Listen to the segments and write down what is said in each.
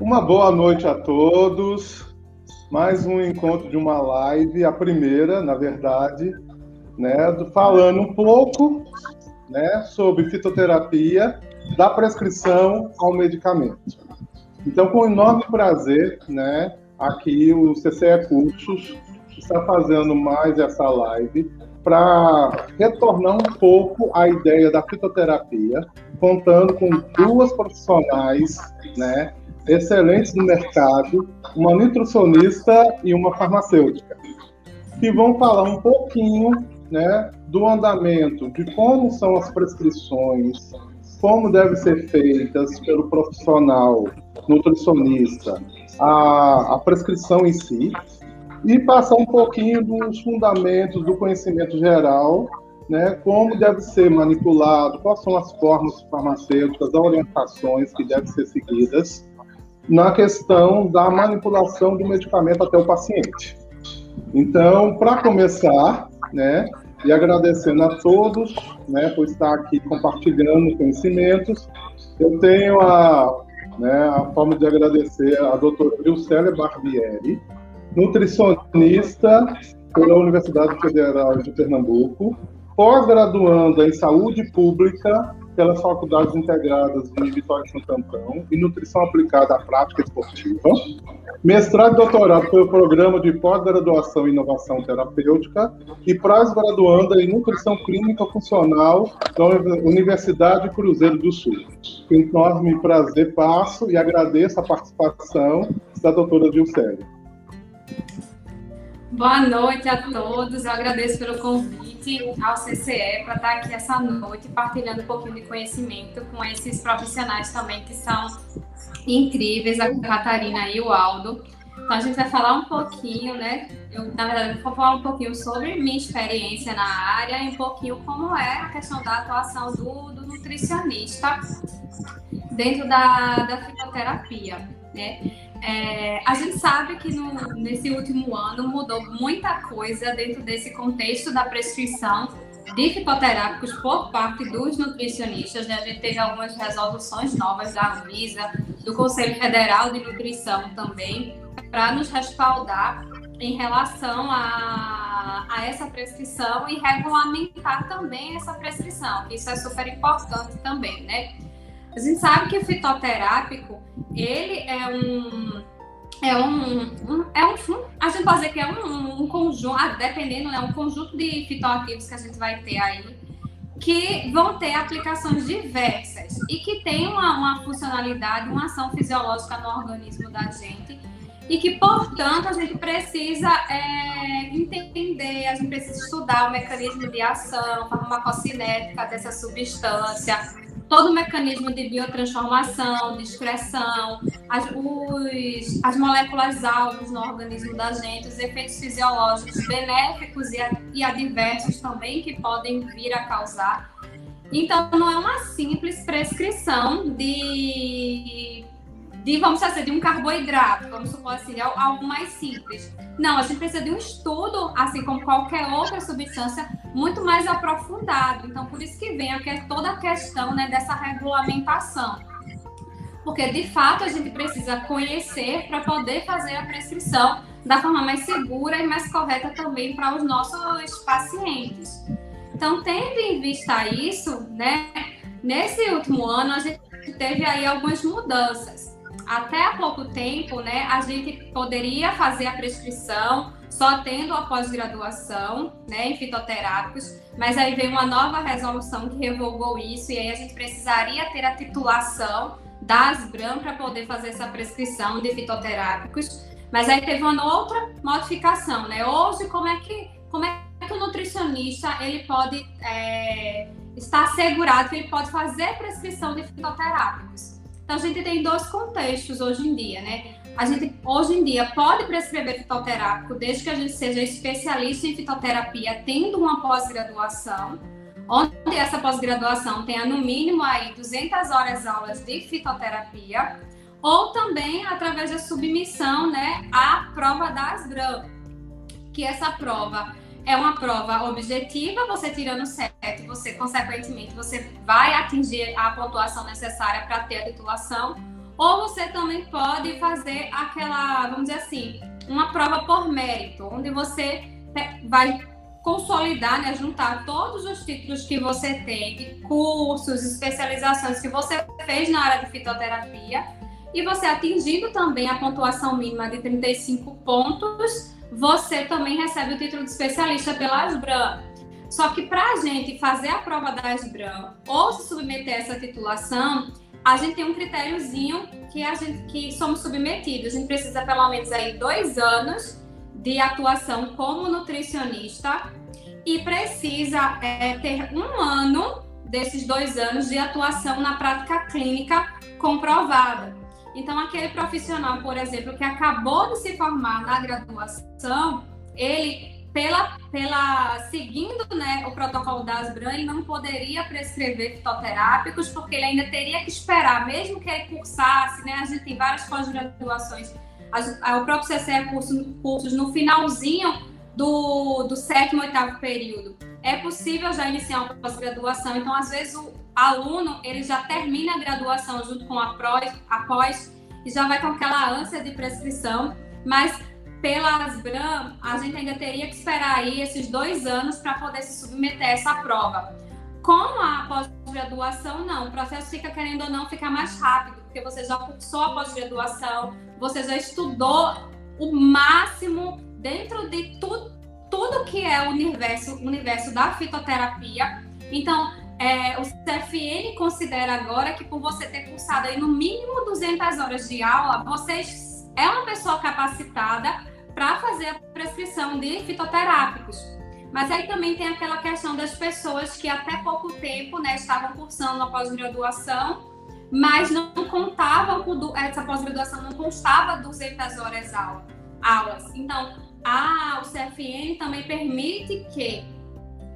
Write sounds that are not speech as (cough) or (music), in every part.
Uma boa noite a todos. Mais um encontro de uma live, a primeira, na verdade, né, falando um pouco, né, sobre fitoterapia, da prescrição ao medicamento. Então, com enorme prazer, né, aqui o CCE Cursos está fazendo mais essa live para retornar um pouco a ideia da fitoterapia, contando com duas profissionais, né, excelentes no mercado, uma nutricionista e uma farmacêutica, que vão falar um pouquinho, né, do andamento, de como são as prescrições, como devem ser feitas pelo profissional nutricionista, a, a prescrição em si, e passar um pouquinho dos fundamentos do conhecimento geral, né, como deve ser manipulado, quais são as formas farmacêuticas, as orientações que devem ser seguidas na questão da manipulação do medicamento até o paciente. Então, para começar, né, e agradecendo a todos, né, por estar aqui compartilhando conhecimentos, eu tenho a, né, a forma de agradecer a doutora Vilcélia Barbieri, nutricionista pela Universidade Federal de Pernambuco, pós-graduanda em saúde pública pelas Faculdades Integradas de Vitória e Santo Antão e Nutrição Aplicada à Prática Esportiva, mestrado e doutorado pelo Programa de Pós-Graduação em Inovação Terapêutica e pós-graduanda em Nutrição Clínica Funcional da Universidade Cruzeiro do Sul. Com enorme prazer passo e agradeço a participação da doutora Gilcélia. Boa noite a todos, eu agradeço pelo convite ao CCE para estar aqui essa noite partilhando um pouquinho de conhecimento com esses profissionais também que são incríveis, a Catarina e o Aldo. Então a gente vai falar um pouquinho, né? Eu, na verdade, vou falar um pouquinho sobre minha experiência na área e um pouquinho como é a questão da atuação do, do nutricionista dentro da, da fitoterapia, né? É, a gente sabe que no, nesse último ano mudou muita coisa dentro desse contexto da prescrição de fitoterápicos por parte dos nutricionistas. Né? A gente teve algumas resoluções novas da Anvisa, do Conselho Federal de Nutrição também, para nos respaldar em relação a, a essa prescrição e regulamentar também essa prescrição, que isso é super importante também, né? A gente sabe que o fitoterápico, ele é um é um, um, é um, a gente pode dizer que é um, um conjunto, ah, dependendo, né, um conjunto de fitoativos que a gente vai ter aí, que vão ter aplicações diversas e que tem uma, uma funcionalidade, uma ação fisiológica no organismo da gente e que, portanto, a gente precisa é, entender, a gente precisa estudar o mecanismo de ação, a farmacocinética dessa substância, todo o mecanismo de biotransformação, de excreção, as, os, as moléculas alvos no organismo da gente, os efeitos fisiológicos benéficos e, e adversos também que podem vir a causar. Então, não é uma simples prescrição de de, vamos dizer, de um carboidrato, vamos supor assim, algo mais simples. Não, a gente precisa de um estudo, assim como qualquer outra substância, muito mais aprofundado. Então, por isso que vem aqui toda a questão né, dessa regulamentação. Porque, de fato, a gente precisa conhecer para poder fazer a prescrição da forma mais segura e mais correta também para os nossos pacientes. Então, tendo em vista isso, né, nesse último ano, a gente teve aí algumas mudanças até há pouco tempo, né, a gente poderia fazer a prescrição só tendo a pós-graduação, né, em fitoterápicos, mas aí veio uma nova resolução que revogou isso e aí a gente precisaria ter a titulação da Asbram para poder fazer essa prescrição de fitoterápicos. Mas aí teve uma outra modificação, né? Hoje, como é que, como é que o nutricionista ele pode é, estar assegurado que ele pode fazer prescrição de fitoterápicos? Então, a gente tem dois contextos hoje em dia, né? A gente, hoje em dia, pode prescrever fitoterápico desde que a gente seja especialista em fitoterapia, tendo uma pós-graduação, onde essa pós-graduação tenha, no mínimo, aí 200 horas aulas de fitoterapia, ou também através da submissão, né, à prova da ASBRAM, que essa prova é uma prova objetiva, você tirando 7, você, consequentemente, você vai atingir a pontuação necessária para ter a titulação, ou você também pode fazer aquela, vamos dizer assim, uma prova por mérito, onde você vai consolidar, né, juntar todos os títulos que você tem, cursos, especializações que você fez na área de fitoterapia, e você atingindo também a pontuação mínima de 35 pontos, você também recebe o título de especialista pela Asbram. Só que para a gente fazer a prova da Asbram ou se submeter a essa titulação, a gente tem um critériozinho que a gente que somos submetidos. A gente precisa pelo menos aí dois anos de atuação como nutricionista e precisa é, ter um ano desses dois anos de atuação na prática clínica comprovada. Então, aquele profissional, por exemplo, que acabou de se formar na graduação, ele, pela, pela seguindo né, o protocolo da Asbran, ele não poderia prescrever fitoterápicos, porque ele ainda teria que esperar, mesmo que ele cursasse, né, a gente tem várias pós-graduações o próprio CCE é curso, cursos no finalzinho do, do sétimo, oitavo período. É possível já iniciar uma pós-graduação, então às vezes o aluno ele já termina a graduação junto com a pós, e já vai com aquela ânsia de prescrição, mas pela Asbram, a gente ainda teria que esperar aí esses dois anos para poder se submeter a essa prova. Com a pós-graduação, não, o processo fica, querendo ou não, ficar mais rápido, porque você já cursou a pós-graduação, você já estudou o máximo dentro de tu, tudo que é o universo, universo da fitoterapia. Então, é, o CFN considera agora que por você ter cursado aí no mínimo 200 horas de aula, você é uma pessoa capacitada para fazer a prescrição de fitoterápicos. Mas aí também tem aquela questão das pessoas que até pouco tempo né, estavam cursando a pós-graduação, mas não contavam com essa pós-graduação não constava 200 horas aula, aulas. Então, a, o CFN também permite que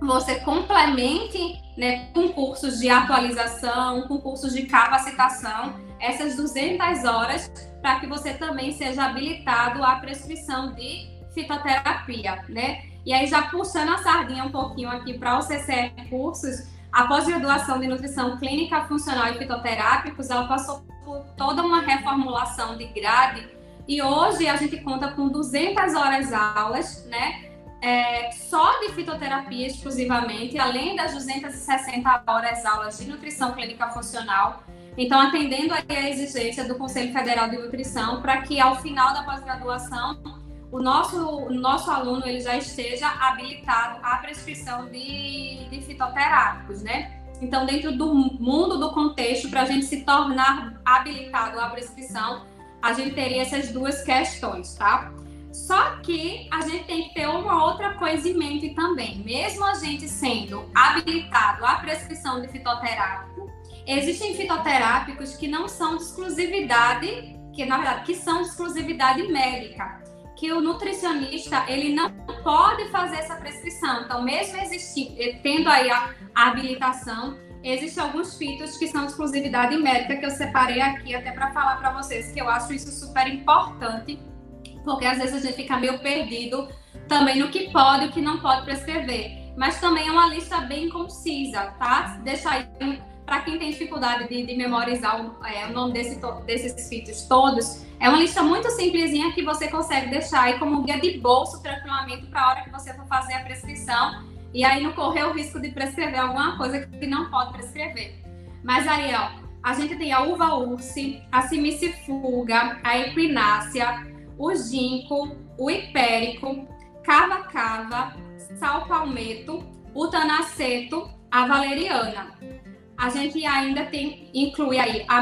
você complemente né, com cursos de atualização, com cursos de capacitação, essas 200 horas, para que você também seja habilitado à prescrição de fitoterapia, né? E aí, já puxando a sardinha um pouquinho aqui para o CCE Cursos, a pós-graduação de Nutrição Clínica Funcional e Fitoterápicos, ela passou por toda uma reformulação de grade e hoje a gente conta com 200 horas aulas, né? É, só de fitoterapia exclusivamente, além das 260 horas aulas de nutrição clínica funcional. Então, atendendo a exigência do Conselho Federal de Nutrição para que ao final da pós-graduação o nosso, o nosso aluno ele já esteja habilitado à prescrição de, de fitoterápicos, né? Então, dentro do mundo do contexto, para a gente se tornar habilitado à prescrição, a gente teria essas duas questões, tá? Só que a gente tem que ter uma outra coisa em mente também. Mesmo a gente sendo habilitado à prescrição de fitoterápico, existem fitoterápicos que não são de exclusividade, que na verdade que são de exclusividade médica que o nutricionista ele não pode fazer essa prescrição. Então, mesmo existindo, eh, tendo aí a, habilitação, existem alguns fitos que são de exclusividade médica que eu separei aqui até para falar para vocês que eu acho isso super importante, porque às vezes a gente fica meio perdido também no que pode e o que não pode prescrever. Mas também é uma lista bem concisa, tá? Deixa aí para quem tem dificuldade de, de memorizar o, é, o nome desse, desses fitos todos, é uma lista muito simplesinha que você consegue deixar aí como guia de bolso tranquilamente para a hora que você for fazer a prescrição e aí não correr o risco de prescrever alguma coisa que não pode prescrever. Mas aí, ó, a gente tem a uva urse, a simicifuga, a equinácea, o ginkgo, o hipérico, cava-cava, sal palmeto, o tanaceto, a valeriana a gente ainda tem, inclui aí a,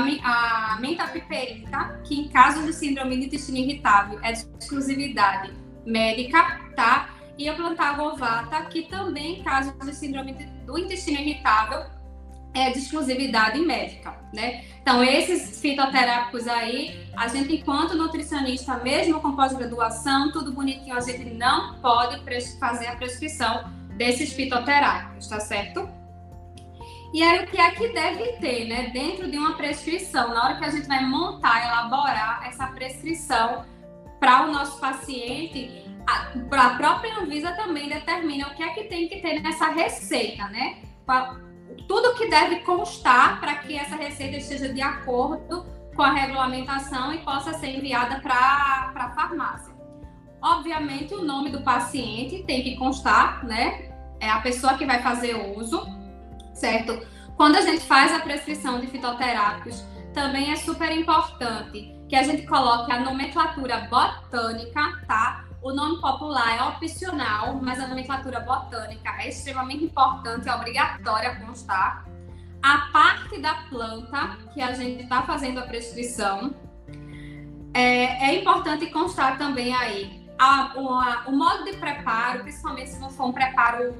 a menta piperita, que em caso de síndrome de intestino irritável é de exclusividade médica, tá? E a plantago ovata, que também em caso de síndrome do intestino irritável é de exclusividade médica, né? Então, esses fitoterápicos aí, a gente, enquanto nutricionista, mesmo com pós-graduação, tudo bonitinho, a gente não pode fazer a prescrição desses fitoterápicos, tá certo? E aí, o que é que deve ter, né, dentro de uma prescrição, na hora que a gente vai montar, elaborar essa prescrição para o nosso paciente, a, a própria Anvisa também determina o que é que tem que ter nessa receita, né? Tudo que deve constar para que essa receita esteja de acordo com a regulamentação e possa ser enviada para a farmácia. Obviamente, o nome do paciente tem que constar, né? É a pessoa que vai fazer o uso, certo? Quando a gente faz a prescrição de fitoterápicos, também é super importante que a gente coloque a nomenclatura botânica, tá? O nome popular é opcional, mas a nomenclatura botânica é extremamente importante, é obrigatória constar. A parte da planta que a gente está fazendo a prescrição é, é, importante constar também aí a, a, o modo de preparo, principalmente se não for um preparo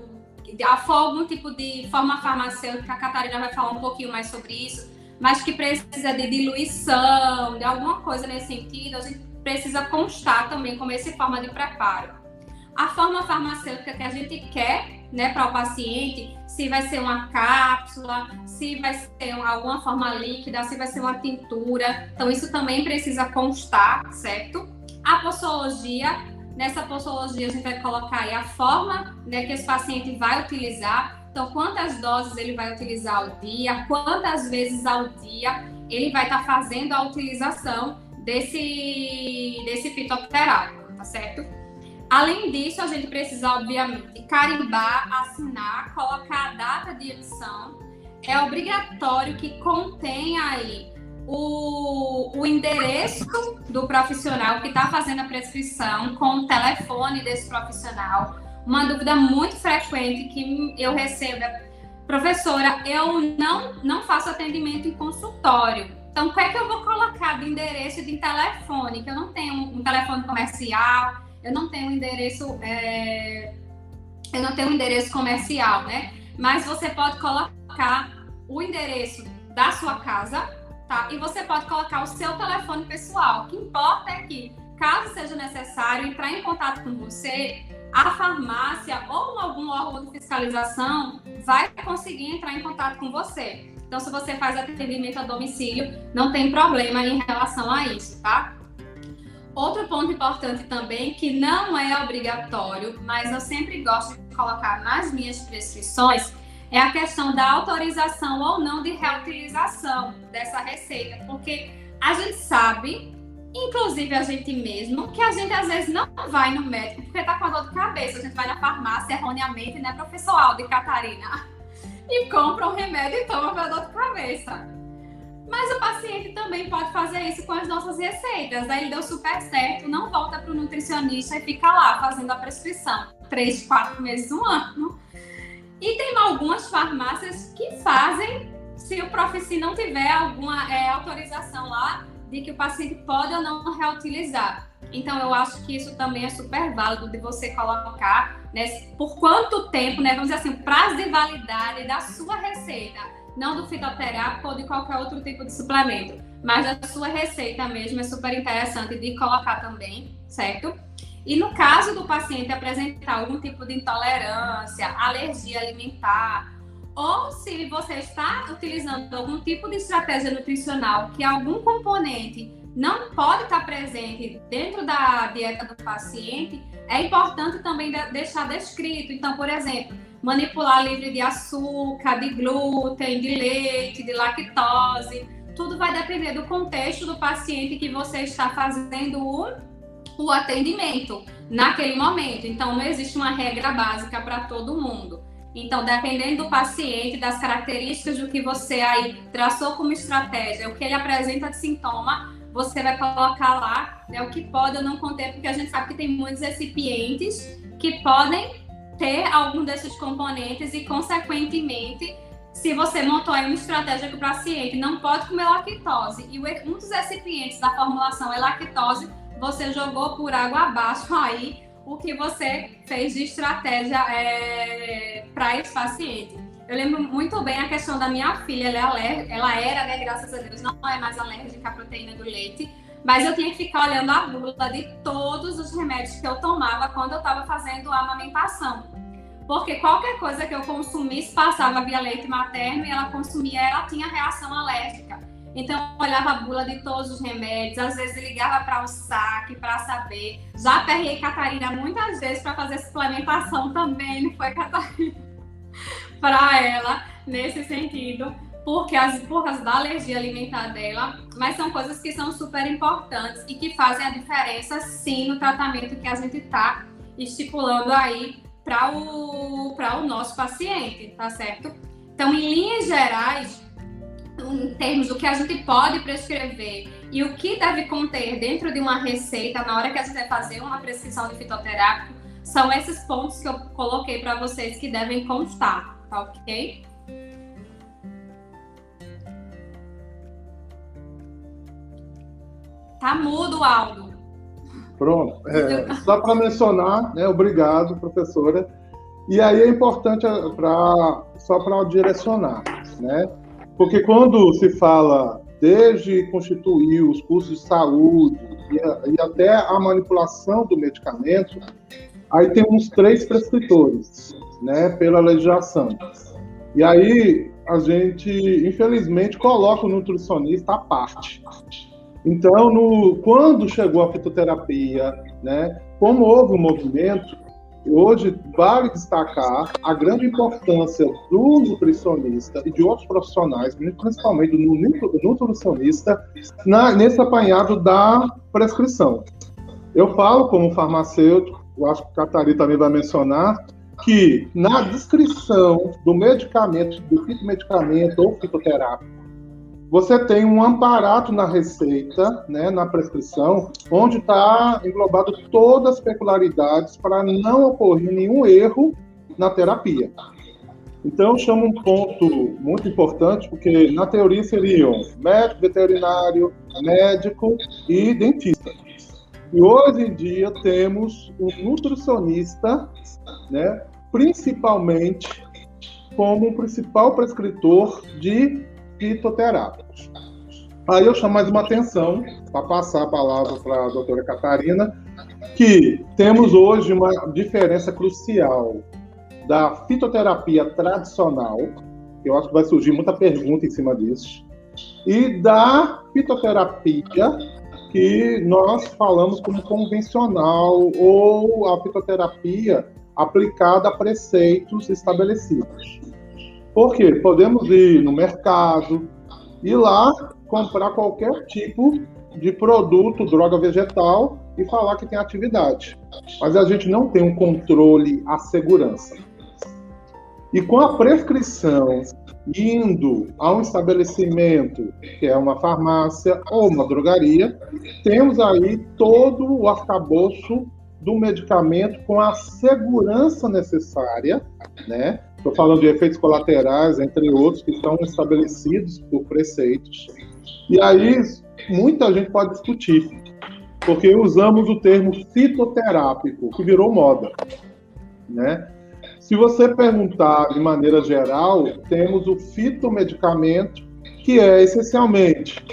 for algum tipo de forma farmacêutica, a Catarina vai falar um pouquinho mais sobre isso, mas que precisa de diluição, de alguma coisa nesse sentido, a gente precisa constar também como essa forma de preparo. A forma farmacêutica que a gente quer né, para o paciente, se vai ser uma cápsula, se vai ser alguma forma líquida, se vai ser uma tintura. Então, isso também precisa constar, certo? A posologia, nessa posologia a gente vai colocar a forma né, que esse paciente vai utilizar. Então, quantas doses ele vai utilizar ao dia, quantas vezes ao dia ele vai estar tá fazendo a utilização desse, desse fitoterápico, tá certo? Além disso, a gente precisa, obviamente, carimbar, assinar, colocar a data de emissão. É obrigatório que contenha aí o, o endereço do profissional que está fazendo a prescrição com o telefone desse profissional. Uma dúvida muito frequente que eu recebo é, professora, eu não, não faço atendimento em consultório então, o que é que eu vou colocar de endereço de telefone? Que eu não tenho um telefone comercial, eu não tenho um endereço, é... eu não tenho um endereço comercial, né? Mas você pode colocar o endereço da sua casa, tá? E você pode colocar o seu telefone pessoal. O que importa é que, caso seja necessário entrar em contato com você, a farmácia ou algum órgão de fiscalização vai conseguir entrar em contato com você. Então, se você faz atendimento a domicílio, não tem problema em relação a isso, tá? Outro ponto importante também, que não é obrigatório, mas eu sempre gosto de colocar nas minhas prescrições, é a questão da autorização ou não de reutilização dessa receita, porque a gente sabe, inclusive a gente mesmo, que a gente às vezes não vai no médico porque tá com a dor de cabeça, a gente vai na farmácia erroneamente, né, professor Aldo e Catarina? E compra um remédio e toma para dor de cabeça. Mas o paciente também pode fazer isso com as nossas receitas. Aí deu super certo, não volta para o nutricionista e fica lá fazendo a prescrição. Três, quatro meses, um ano. E tem algumas farmácias que fazem, se o Profici não tiver alguma é, autorização lá, de que o paciente pode ou não reutilizar. Então, eu acho que isso também é super válido de você colocar né, por quanto tempo, né, vamos dizer assim, o prazo de validade da sua receita, não do fitoterápico ou de qualquer outro tipo de suplemento, mas da sua receita mesmo, é super interessante de colocar também, certo? E no caso do paciente apresentar algum tipo de intolerância, alergia alimentar, ou se você está utilizando algum tipo de estratégia nutricional que algum componente não pode estar presente dentro da dieta do paciente, é importante também deixar descrito. Então, por exemplo, manipular livre de açúcar, de glúten, de leite, de lactose. Tudo vai depender do contexto do paciente que você está fazendo o, o atendimento naquele momento. Então, não existe uma regra básica para todo mundo. Então, dependendo do paciente, das características do que você aí traçou como estratégia, o que ele apresenta de sintoma, você vai colocar lá né, o que pode ou não conter, porque a gente sabe que tem muitos recipientes que podem ter algum desses componentes e, consequentemente, se você montou aí uma estratégia que o paciente não pode comer lactose e um dos recipientes da formulação é lactose, você jogou por água abaixo aí o que você fez de estratégia é, para esse paciente. Eu lembro muito bem a questão da minha filha, ela, é ela era, né, graças a Deus, não é mais alérgica à proteína do leite, mas eu tinha que ficar olhando a bula de todos os remédios que eu tomava quando eu estava fazendo a amamentação. Porque qualquer coisa que eu consumisse passava via leite materno e ela consumia, ela tinha reação alérgica. Então, eu olhava a bula de todos os remédios, às vezes ligava para o saque para saber. Já aperrei Catarina muitas vezes para fazer suplementação também, não foi, Catarina? Para ela nesse sentido, porque as, por causa da alergia alimentar dela, mas são coisas que são super importantes e que fazem a diferença sim no tratamento que a gente está estipulando aí para o, o nosso paciente, tá certo? Então, em linhas gerais, em termos do que a gente pode prescrever e o que deve conter dentro de uma receita na hora que a gente vai fazer uma prescrição de fitoterápico, são esses pontos que eu coloquei para vocês que devem constar, tá ok? Tá mudo, Aldo. Pronto. É, só para mencionar, né, obrigado, professora. E aí é importante é, pra, só para direcionar, né? Porque quando se fala desde constituir os cursos de saúde e, e até a manipulação do medicamento, aí temos três prescritores, né, pela legislação. E aí a gente, infelizmente, coloca o nutricionista à parte. Então, no, quando chegou a fitoterapia, né, como houve um movimento, hoje vale destacar a grande importância do nutricionista e de outros profissionais, principalmente do nutricionista, na, nesse apanhado da prescrição. Eu falo como farmacêutico, eu acho que a Catarina também vai mencionar, que na descrição do medicamento, do fitomedicamento ou fitoterápico, você tem um amparato na receita, né, na prescrição, onde está englobado todas as peculiaridades para não ocorrer nenhum erro na terapia. Então, eu chamo um ponto muito importante, porque na teoria seriam médico veterinário, médico e dentista. E hoje em dia temos um nutricionista, né, principalmente como um principal prescritor de fitoterápicos. Aí eu chamo mais uma atenção, para passar a palavra para a doutora Catarina, que temos hoje uma diferença crucial da fitoterapia tradicional, eu acho que vai surgir muita pergunta em cima disso, e da fitoterapia que nós falamos como convencional ou a fitoterapia aplicada a preceitos estabelecidos. Por quê? Podemos ir no mercado e lá comprar qualquer tipo de produto, droga vegetal e falar que tem atividade. Mas a gente não tem um controle à segurança. E com a prescrição indo a um estabelecimento, que é uma farmácia ou uma drogaria, temos aí todo o arcabouço do medicamento com a segurança necessária, né, Estou falando de efeitos colaterais, entre outros, que estão estabelecidos por preceitos. E aí, muita gente pode discutir, porque usamos o termo fitoterápico, que virou moda. Né? Se você perguntar de maneira geral, temos o fitomedicamento, que é essencialmente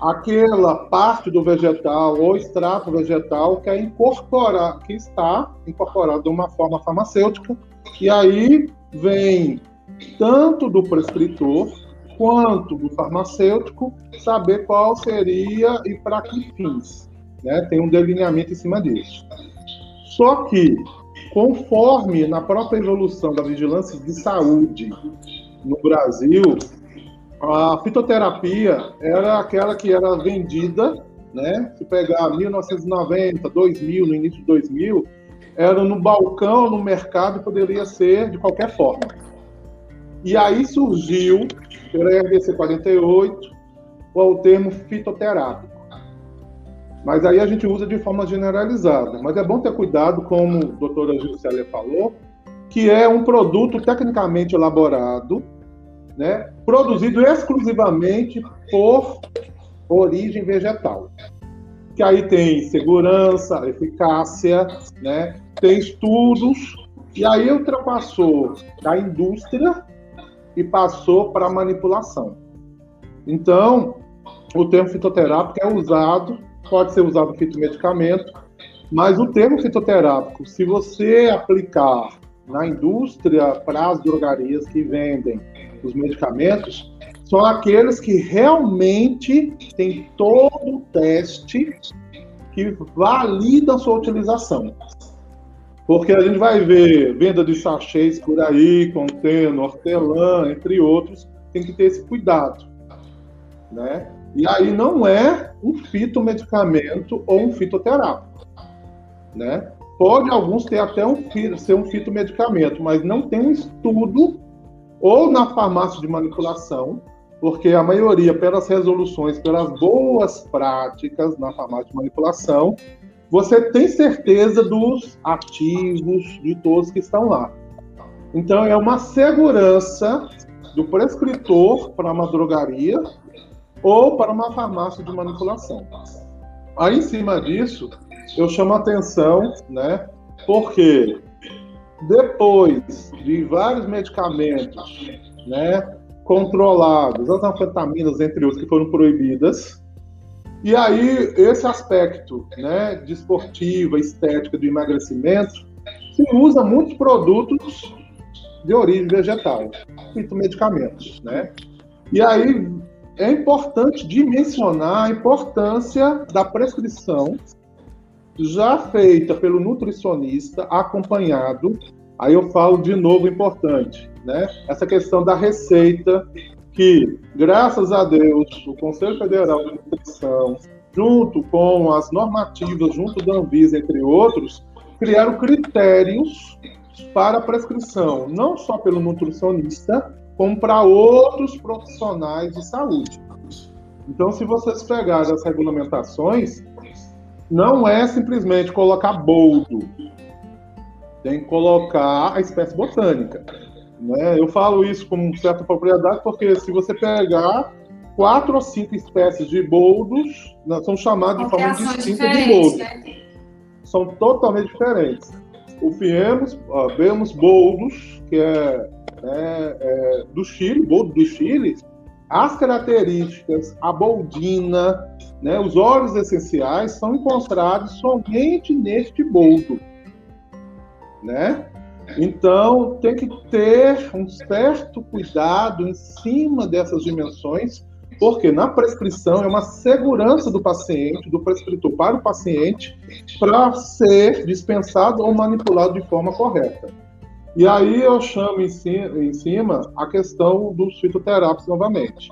aquela parte do vegetal ou extrato vegetal que é incorporar, que está incorporado de uma forma farmacêutica, e aí vem tanto do prescritor quanto do farmacêutico saber qual seria e para que fins. Né? Tem um delineamento em cima disso. Só que, conforme na própria evolução da vigilância de saúde no Brasil, a fitoterapia era aquela que era vendida, né? Se pegar 1990, 2000, no início de 2000, era no balcão, no mercado, poderia ser de qualquer forma. E aí surgiu, pela RDC 48, o termo fitoterápico. Mas aí a gente usa de forma generalizada. Mas é bom ter cuidado, como a doutora Gilcélia falou, que é um produto tecnicamente elaborado, né, produzido exclusivamente por origem vegetal que aí tem segurança, eficácia, né? tem estudos, e aí ultrapassou da indústria e passou para a manipulação. Então, o termo fitoterápico é usado, pode ser usado fitomedicamento, mas o termo fitoterápico, se você aplicar na indústria para as drogarias que vendem os medicamentos, são aqueles que realmente têm todo o teste que valida a sua utilização. Porque a gente vai ver venda de sachês por aí, contendo hortelã, entre outros, tem que ter esse cuidado, né? E aí não é um fitomedicamento ou um fitoterápico, né? Pode alguns ter até um ser um fitomedicamento, mas não tem um estudo ou na farmácia de manipulação, porque a maioria, pelas resoluções, pelas boas práticas na farmácia de manipulação, você tem certeza dos ativos, de todos que estão lá. Então, é uma segurança do prescritor para uma drogaria ou para uma farmácia de manipulação. Aí, em cima disso, eu chamo a atenção, né? Porque depois de vários medicamentos, né, controlados, as anfetaminas, entre outros, que foram proibidas, e aí esse aspecto, né, de esportiva, estética, de emagrecimento, se usa muitos produtos de origem vegetal, medicamentos, né? E aí é importante dimensionar a importância da prescrição já feita pelo nutricionista, acompanhado. Aí eu falo de novo importante, né? Essa questão da receita, que, graças a Deus, o Conselho Federal de Nutrição, junto com as normativas, junto da Anvisa, entre outros, criaram critérios para a prescrição, não só pelo nutricionista, como para outros profissionais de saúde. Então, se vocês pegarem as regulamentações, não é simplesmente colocar boldo, tem que colocar a espécie botânica. Né? Eu falo isso com certa propriedade porque se você pegar quatro ou cinco espécies de boldos, são chamadas de forma distinta de boldo. Né? São totalmente diferentes. O Fiemos, vemos boldos, que é, é, é, do Chile, boldo do Chile, as características, a boldina, né, os óleos essenciais são encontrados somente neste boldo, né? Então tem que ter um certo cuidado em cima dessas dimensões, porque na prescrição é uma segurança do paciente, do prescritor para o paciente, para ser dispensado ou manipulado de forma correta. E aí eu chamo em cima, em cima a questão dos fitoterápicos novamente.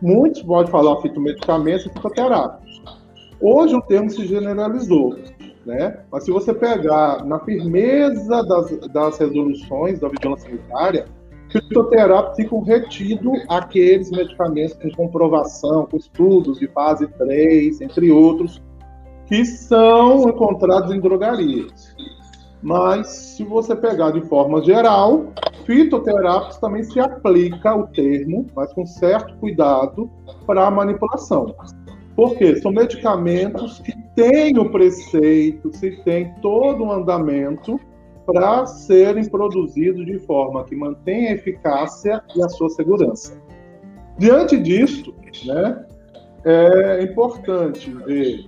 Muitos podem falar fitomedicamentos e fitoterápicos. Hoje o termo se generalizou, né? Mas se você pegar na firmeza das, das resoluções da vigilância sanitária, fitoterápicos ficam retidos aqueles medicamentos com comprovação, com estudos de fase 3, entre outros, que são encontrados em drogarias. Mas, se você pegar de forma geral, fitoterápicos também se aplica o termo, mas com certo cuidado, para a manipulação. Por quê? São medicamentos que têm o preceito, se tem todo um andamento para serem produzidos de forma que mantenha a eficácia e a sua segurança. Diante disso, né, é importante ver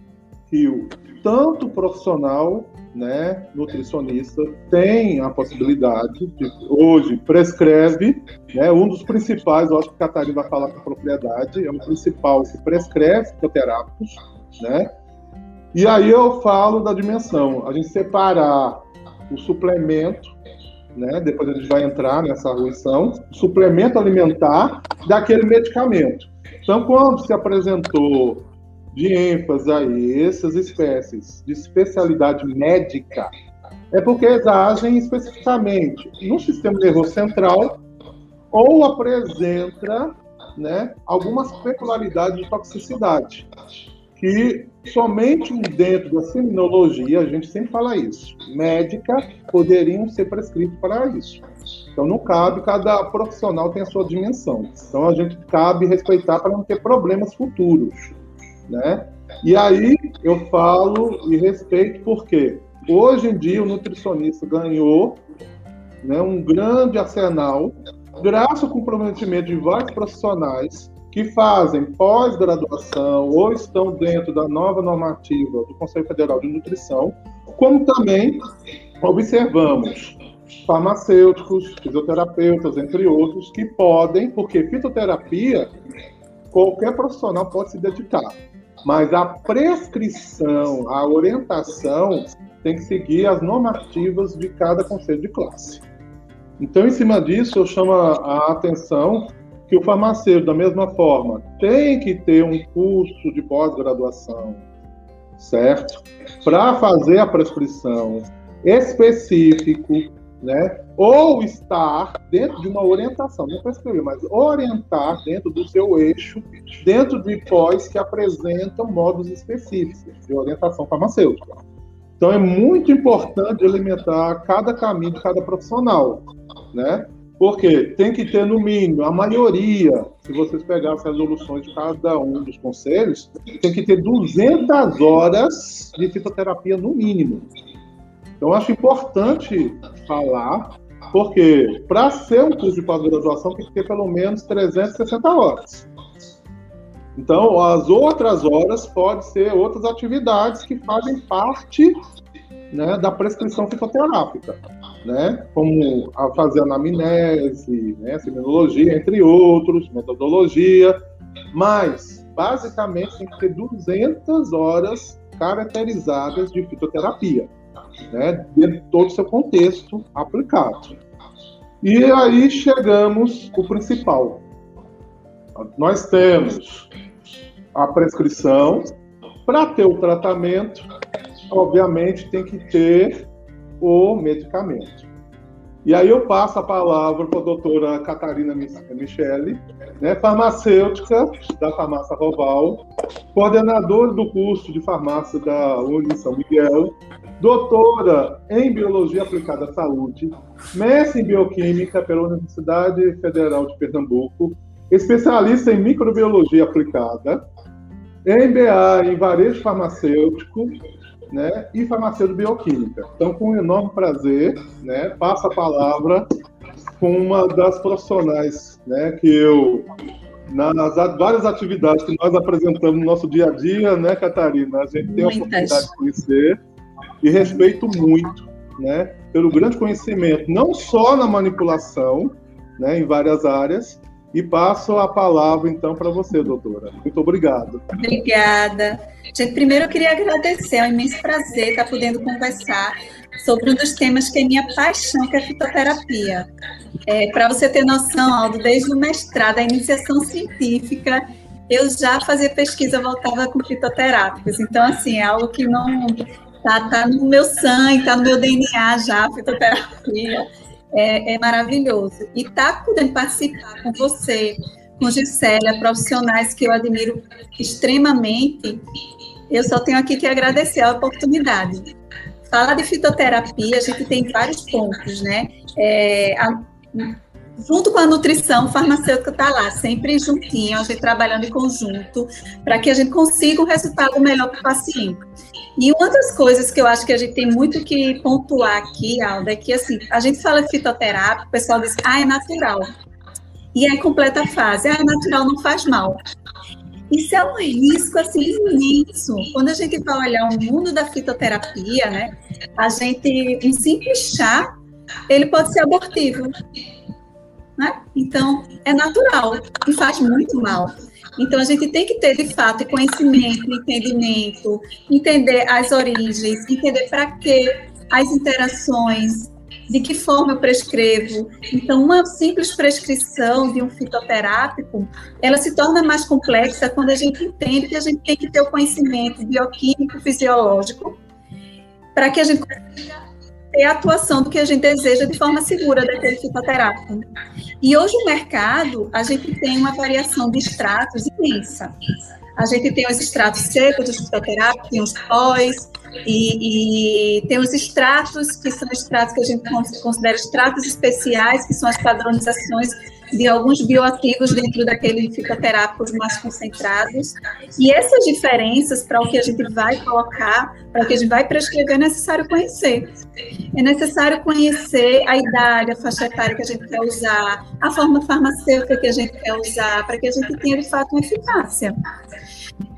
que o tanto profissional né, nutricionista tem a possibilidade de, hoje, prescreve, né, um dos principais, eu acho que a Catarina vai falar com propriedade, é o principal que prescreve fitoterápicos, né, e aí eu falo da dimensão, a gente separar o suplemento, né, depois a gente vai entrar nessa arguição, suplemento alimentar daquele medicamento. Então, quando se apresentou de ênfase a essas espécies de especialidade médica é porque eles agem especificamente no sistema nervoso central ou apresenta né, algumas peculiaridades de toxicidade que somente dentro da seminologia, a gente sempre fala isso, médica poderiam ser prescritos para isso. Então não cabe, cada profissional tem a sua dimensão. Então a gente cabe respeitar para não ter problemas futuros né? E aí eu falo e respeito porque hoje em dia o nutricionista ganhou né, um grande arsenal, graças ao comprometimento de vários profissionais que fazem pós-graduação ou estão dentro da nova normativa do Conselho Federal de Nutrição, como também observamos farmacêuticos, fisioterapeutas, entre outros, que podem, porque fitoterapia qualquer profissional pode se dedicar. Mas a prescrição, a orientação tem que seguir as normativas de cada conselho de classe. Então, em cima disso, eu chamo a atenção que o farmacêutico, da mesma forma, tem que ter um curso de pós-graduação, certo? Para fazer a prescrição específico, né? Ou estar dentro de uma orientação, não prescrever, mas orientar dentro do seu eixo, dentro de pós que apresentam modos específicos de orientação farmacêutica. Então é muito importante alimentar cada caminho de cada profissional, né? Porque tem que ter, no mínimo, a maioria, se vocês pegarem as resoluções de cada um dos conselhos, tem que ter 200 horas de fitoterapia, no mínimo. Então, acho importante falar, porque para ser um curso de pós-graduação, tem que ter pelo menos 360 horas. Então, as outras horas podem ser outras atividades que fazem parte né, da prescrição fitoterápica né, como a fazer anamnese, né, seminologia, entre outros, metodologia, mas basicamente tem que ter 200 horas caracterizadas de fitoterapia, né, dentro de todo o seu contexto aplicado. E aí chegamos o principal. Nós temos a prescrição, para ter o tratamento, obviamente tem que ter o medicamento. E aí eu passo a palavra para a doutora Catarina Michele, né, farmacêutica da Farmácia Roval, coordenadora do curso de farmácia da Uni São Miguel, doutora em Biologia Aplicada à Saúde, mestre em Bioquímica pela Universidade Federal de Pernambuco, especialista em Microbiologia Aplicada, MBA em Varejo Farmacêutico né, e farmacêutico bioquímica. Então, com um enorme prazer, né, passo a palavra com uma das profissionais né, que eu, nas várias atividades que nós apresentamos no nosso dia a dia, né, Catarina, a gente tem a oportunidade de conhecer e respeito muito, né, pelo grande conhecimento, não só na manipulação, né, em várias áreas, e passo a palavra, então, para você, doutora. Muito obrigado. Obrigada. Gente, primeiro eu queria agradecer, é um imenso prazer estar podendo conversar sobre um dos temas que é minha paixão, que é a fitoterapia. É, para você ter noção, Aldo, desde o mestrado, a iniciação científica, eu já fazia pesquisa voltada com fitoterápicos. Então, assim, é algo que não está tá no meu sangue, está no meu DNA já, a fitoterapia é, é maravilhoso. E tá podendo participar com você, com Gisélia, profissionais que eu admiro extremamente, eu só tenho aqui que agradecer a oportunidade. Falar de fitoterapia, a gente tem vários pontos, né? É, a, junto com a nutrição, o farmacêutico está lá, sempre juntinho, a gente trabalhando em conjunto, para que a gente consiga um resultado melhor para o paciente. E uma das coisas que eu acho que a gente tem muito que pontuar aqui, Alda, é que assim, a gente fala de fitoterapia, o pessoal diz, ah, é natural. E é completa fase, ah, é natural, não faz mal. Isso é um risco assim imenso. Quando a gente vai olhar o mundo da fitoterapia, né, a gente um simples chá, ele pode ser abortivo. Né? Então, é natural e faz muito mal. Então, a gente tem que ter, de fato, conhecimento, entendimento, entender as origens, entender para que as interações, de que forma eu prescrevo. Então, uma simples prescrição de um fitoterápico, ela se torna mais complexa quando a gente entende que a gente tem que ter o conhecimento bioquímico, fisiológico, para que a gente consiga ter a atuação do que a gente deseja de forma segura daquele fitoterápico. E hoje no mercado, a gente tem uma variação de extratos imensa. A gente tem os extratos secos dos fitoterápicos, tem os pós, e, e, tem os extratos, que são extratos que a gente considera extratos especiais, que são as padronizações de alguns bioativos dentro daquele fitoterápicos mais concentrados. E essas diferenças para o que a gente vai colocar, para o que a gente vai prescrever, é necessário conhecer. É necessário conhecer a idade, a faixa etária que a gente quer usar, a forma farmacêutica que a gente quer usar, para que a gente tenha de fato uma eficácia.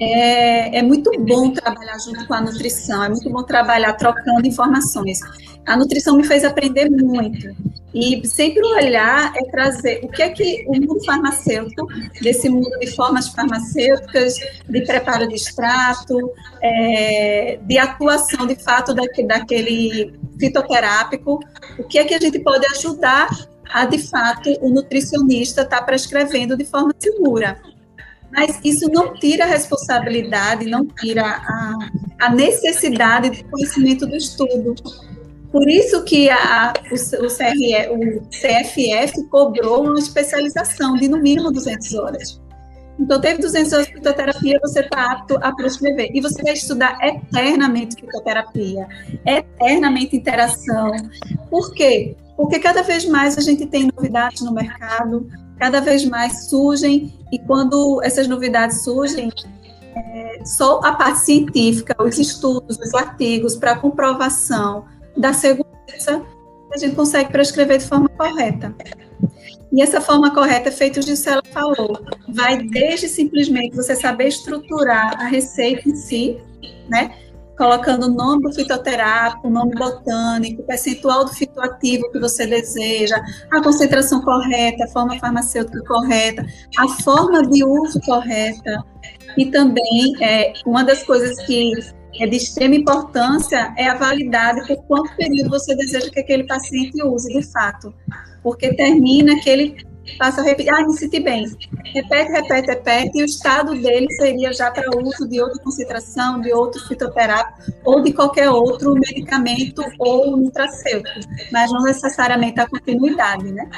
É, é, muito bom trabalhar junto com a nutrição, é muito bom trabalhar trocando informações. A nutrição me fez aprender muito. E sempre o olhar é trazer o que é que o mundo farmacêutico, desse mundo de formas farmacêuticas, de preparo de extrato, é, de atuação de fato daquele, daquele fitoterápico, o que é que a gente pode ajudar a de fato o nutricionista está prescrevendo de forma segura. Mas isso não tira a responsabilidade, não tira a, a necessidade de conhecimento do estudo. Por isso que a, o, o, CRE, o CFF cobrou uma especialização de no mínimo 200 horas. Então, teve 200 horas de fitoterapia, você está apto a prescrever. E você vai estudar eternamente fitoterapia, eternamente interação. Por quê? Porque cada vez mais a gente tem novidades no mercado, cada vez mais surgem, e quando essas novidades surgem, é, só a parte científica, os estudos, os artigos para comprovação da segurança, a gente consegue prescrever de forma correta. E essa forma correta, feito o Gisela falou, vai desde simplesmente você saber estruturar a receita em si, né? Colocando o nome do fitoterápico, o nome botânico, o percentual do fitoativo que você deseja, a concentração correta, a forma farmacêutica correta, a forma de uso correta. E também, é, uma das coisas que é de extrema importância é a validade por quanto período você deseja que aquele paciente use, de fato. Porque termina que ele passa a repetir, ah, me senti bem. Repete, repete, repete, e o estado dele seria já para uso de outra concentração, de outro fitoterápico, ou de qualquer outro medicamento ou nutracêutico, mas não necessariamente a continuidade, né?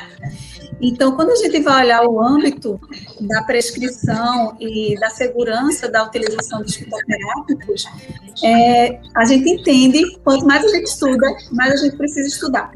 Então, quando a gente vai olhar o âmbito da prescrição e da segurança da utilização dos fitoterápicos, é, a gente entende, quanto mais a gente estuda, mais a gente precisa estudar.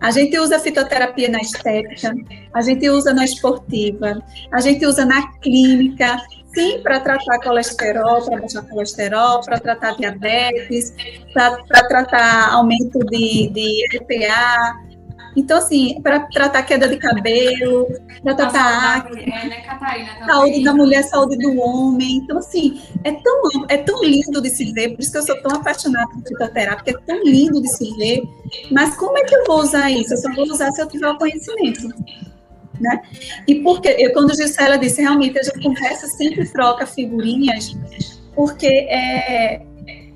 A gente usa fitoterapia na estética, a gente usa na esportiva, a gente usa na clínica, sim, para tratar colesterol, para baixar colesterol, para tratar diabetes, para tratar aumento de, de EPA, então, assim, para tratar queda de cabelo, para tratar acne, é, né, Catarina, saúde da mulher, saúde do homem. Então, assim, é tão, é tão lindo de se ver, por isso que eu sou tão apaixonada por fitoterapia, é tão lindo de se ver. Mas como é que eu vou usar isso? Eu só vou usar se eu tiver o conhecimento. Né? E porque, eu, quando a Gisela disse, realmente a gente conversa, sempre troca figurinhas, porque é,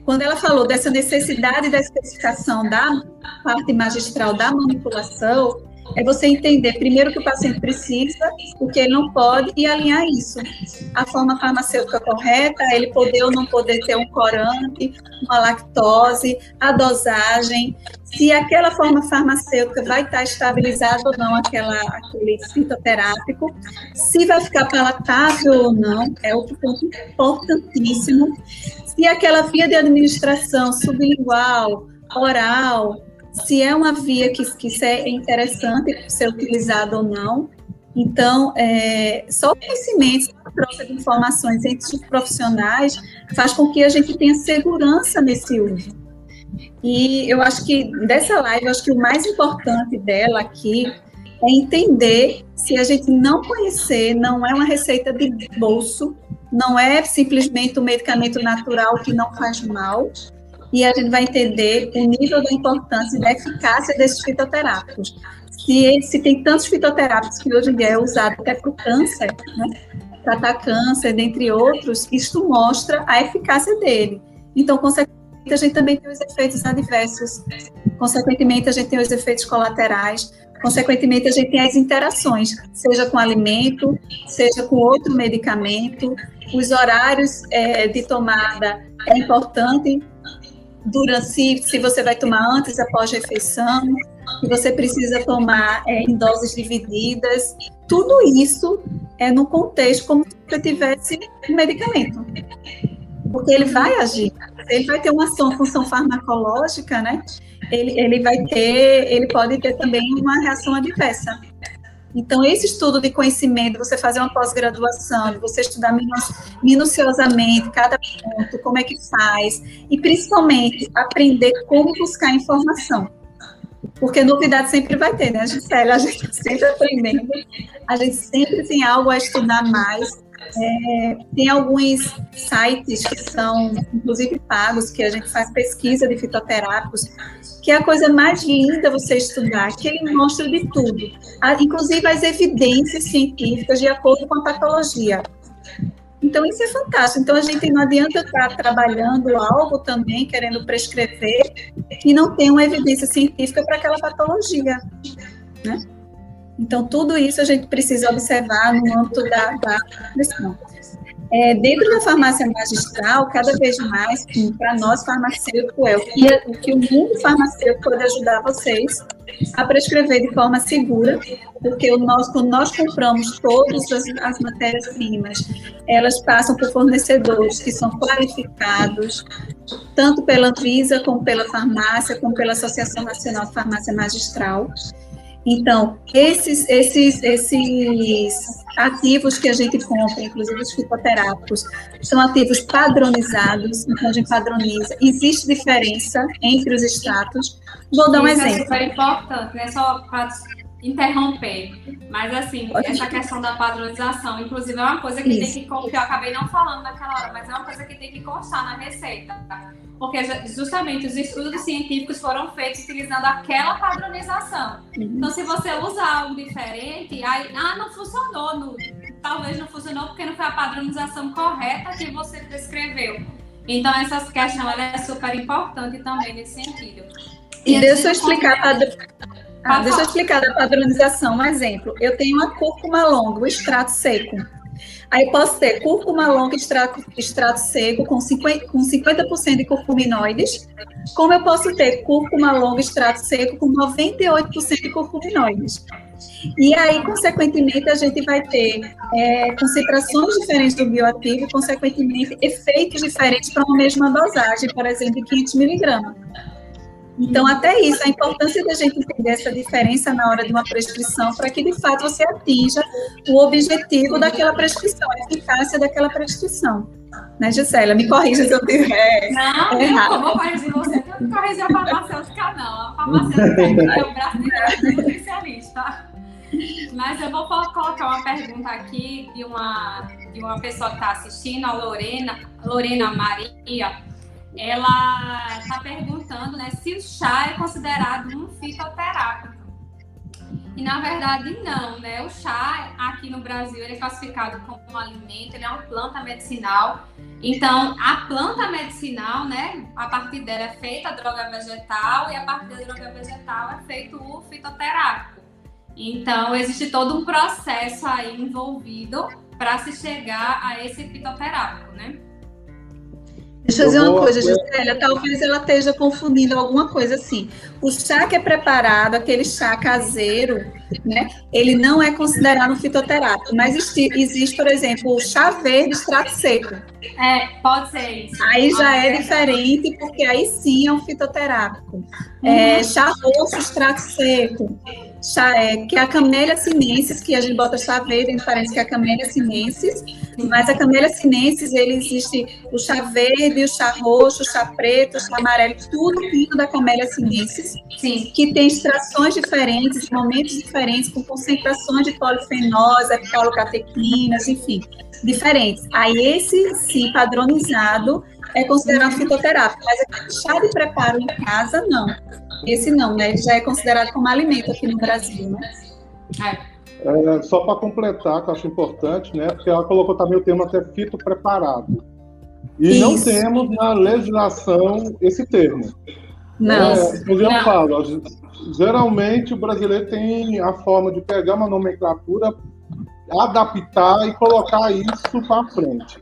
quando ela falou dessa necessidade da especificação da parte magistral da manipulação, é você entender primeiro que o paciente precisa, o que ele não pode e alinhar isso. A forma farmacêutica correta, ele poder ou não poder ter um corante, uma lactose, a dosagem, se aquela forma farmacêutica vai estar estabilizada ou não aquela, aquele fitoterápico, se vai ficar palatável ou não, é outro ponto importantíssimo. Se aquela via de administração sublingual, oral, se é uma via que, que é interessante ser utilizada ou não. Então, é, só o conhecimento, a troca de informações entre os profissionais faz com que a gente tenha segurança nesse uso. E eu acho que dessa live, eu acho que o mais importante dela aqui é entender se a gente não conhecer, não é uma receita de bolso, não é simplesmente um medicamento natural que não faz mal, e a gente vai entender o nível da importância e da eficácia desses fitoterápicos. Se, se tem tantos fitoterápicos que hoje em dia é usado até para o câncer, né? tratar câncer, dentre outros, isto mostra a eficácia dele. Então, consequentemente, a gente também tem os efeitos adversos, consequentemente, a gente tem os efeitos colaterais, consequentemente, a gente tem as interações, seja com alimento, seja com outro medicamento. Os horários é, de tomada é importante durante se, se você vai tomar antes, após refeição, que você precisa tomar é, em doses divididas. Tudo isso é no contexto como se você tivesse um medicamento. Porque ele vai agir, ele vai ter uma ação, função farmacológica, né? Ele, ele vai ter, ele pode ter também uma reação adversa. Então, esse estudo de conhecimento, você fazer uma pós-graduação, você estudar minuciosamente cada ponto, como é que faz, e principalmente aprender como buscar informação. Porque novidade sempre vai ter, né, Gisele? A gente (laughs) sempre aprendendo, a gente sempre tem algo a estudar mais. É, tem alguns sites que são, inclusive, pagos, que a gente faz pesquisa de fitoterápicos, que é a coisa mais linda você estudar, que ele mostra de tudo, inclusive as evidências científicas de acordo com a patologia. Então, isso é fantástico. Então, a gente não adianta estar trabalhando algo também, querendo prescrever, e não tem uma evidência científica para aquela patologia. Né? Então, tudo isso a gente precisa observar no âmbito da, da. É, dentro da farmácia magistral, cada vez mais, para nós farmacêuticos, é o que, o que o mundo farmacêutico pode ajudar vocês a prescrever de forma segura, porque o nós, quando nós compramos todas as, as matérias-primas, elas passam por fornecedores que são qualificados, tanto pela Anvisa, como pela farmácia, como pela Associação Nacional de Farmácia Magistral. Então, esses, esses, esses ativos que a gente compra, inclusive os fitoterápicos, são ativos padronizados, então a gente padroniza. Existe diferença entre os extratos. Vou dar um Isso exemplo. É super importante, né? Só para interromper, mas assim, Pode essa questão da padronização, inclusive é uma coisa que Isso. tem que, que eu acabei não falando naquela hora, mas é uma coisa que tem que constar na receita. Porque justamente os estudos científicos foram feitos utilizando aquela padronização. Uhum. Então, se você usar algo diferente, aí, ah, não funcionou, no, talvez não funcionou porque não foi a padronização correta que você descreveu. Então, essa questão é super importante também nesse sentido. E, e deixa eu explicar, padr... ah, deixa eu explicar da padronização, um exemplo. Eu tenho uma cúrcuma longa, o extrato seco. Aí posso ter cúrcuma longa, extrato, extrato seco, com 50%, com 50 de curcuminoides, como eu posso ter cúrcuma longa, extrato seco, com 98% de curcuminoides. E aí, consequentemente, a gente vai ter é, concentrações diferentes do bioativo consequentemente, efeitos diferentes para uma mesma dosagem, por exemplo, de 500 miligramas. Então, até isso, a importância da gente entender essa diferença na hora de uma prescrição, para que de fato você atinja o objetivo daquela prescrição, a eficácia daquela prescrição. Né, Gisela? Me corrija se eu tiver. Não, errado. eu vou corrigir você, eu não corrigir a farmacêutica, não. A farmacêutica é o brasileiro especialista. Mas eu vou colocar uma pergunta aqui de uma, de uma pessoa que está assistindo, a Lorena, Lorena Maria ela está perguntando né, se o chá é considerado um fitoterápico. E na verdade não, né? O chá aqui no Brasil ele é classificado como um alimento, ele é uma planta medicinal. Então, a planta medicinal, né, a partir dela é feita a droga vegetal e a partir da droga vegetal é feito o fitoterápico. Então, existe todo um processo aí envolvido para se chegar a esse fitoterápico, né? Deixa eu dizer uma coisa, Gisele, talvez ela esteja confundindo alguma coisa assim. O chá que é preparado, aquele chá caseiro, né? Ele não é considerado um fitoterápico, mas existe, existe, por exemplo, o chá verde extrato seco. É, pode ser isso. Aí já é diferente, porque aí sim é um fitoterápico. Uhum. É, chá roxo extrato seco chá, é, que é a Camélia sinensis, que a gente bota chá verde, parece que é a Camélia sinensis, mas a Camélia sinensis, ele existe o chá verde, o chá roxo, o chá preto, o chá amarelo, tudo vindo da Camélia sinensis, Sim. que tem extrações diferentes, momentos diferentes, com concentrações de polifenóis, epicalocatequinas, enfim, diferentes. Aí esse, sim, padronizado, é considerado fitoterápico, mas chá de preparo em casa, não. Esse não, né? Ele já é considerado como alimento aqui no Brasil, né? É. É, só para completar, que eu acho importante, né? Porque ela colocou também o termo até fito preparado. E Isso. não temos na legislação esse termo. Não. É, eu não. falo, geralmente o brasileiro tem a forma de pegar uma nomenclatura, adaptar e colocar isso para frente.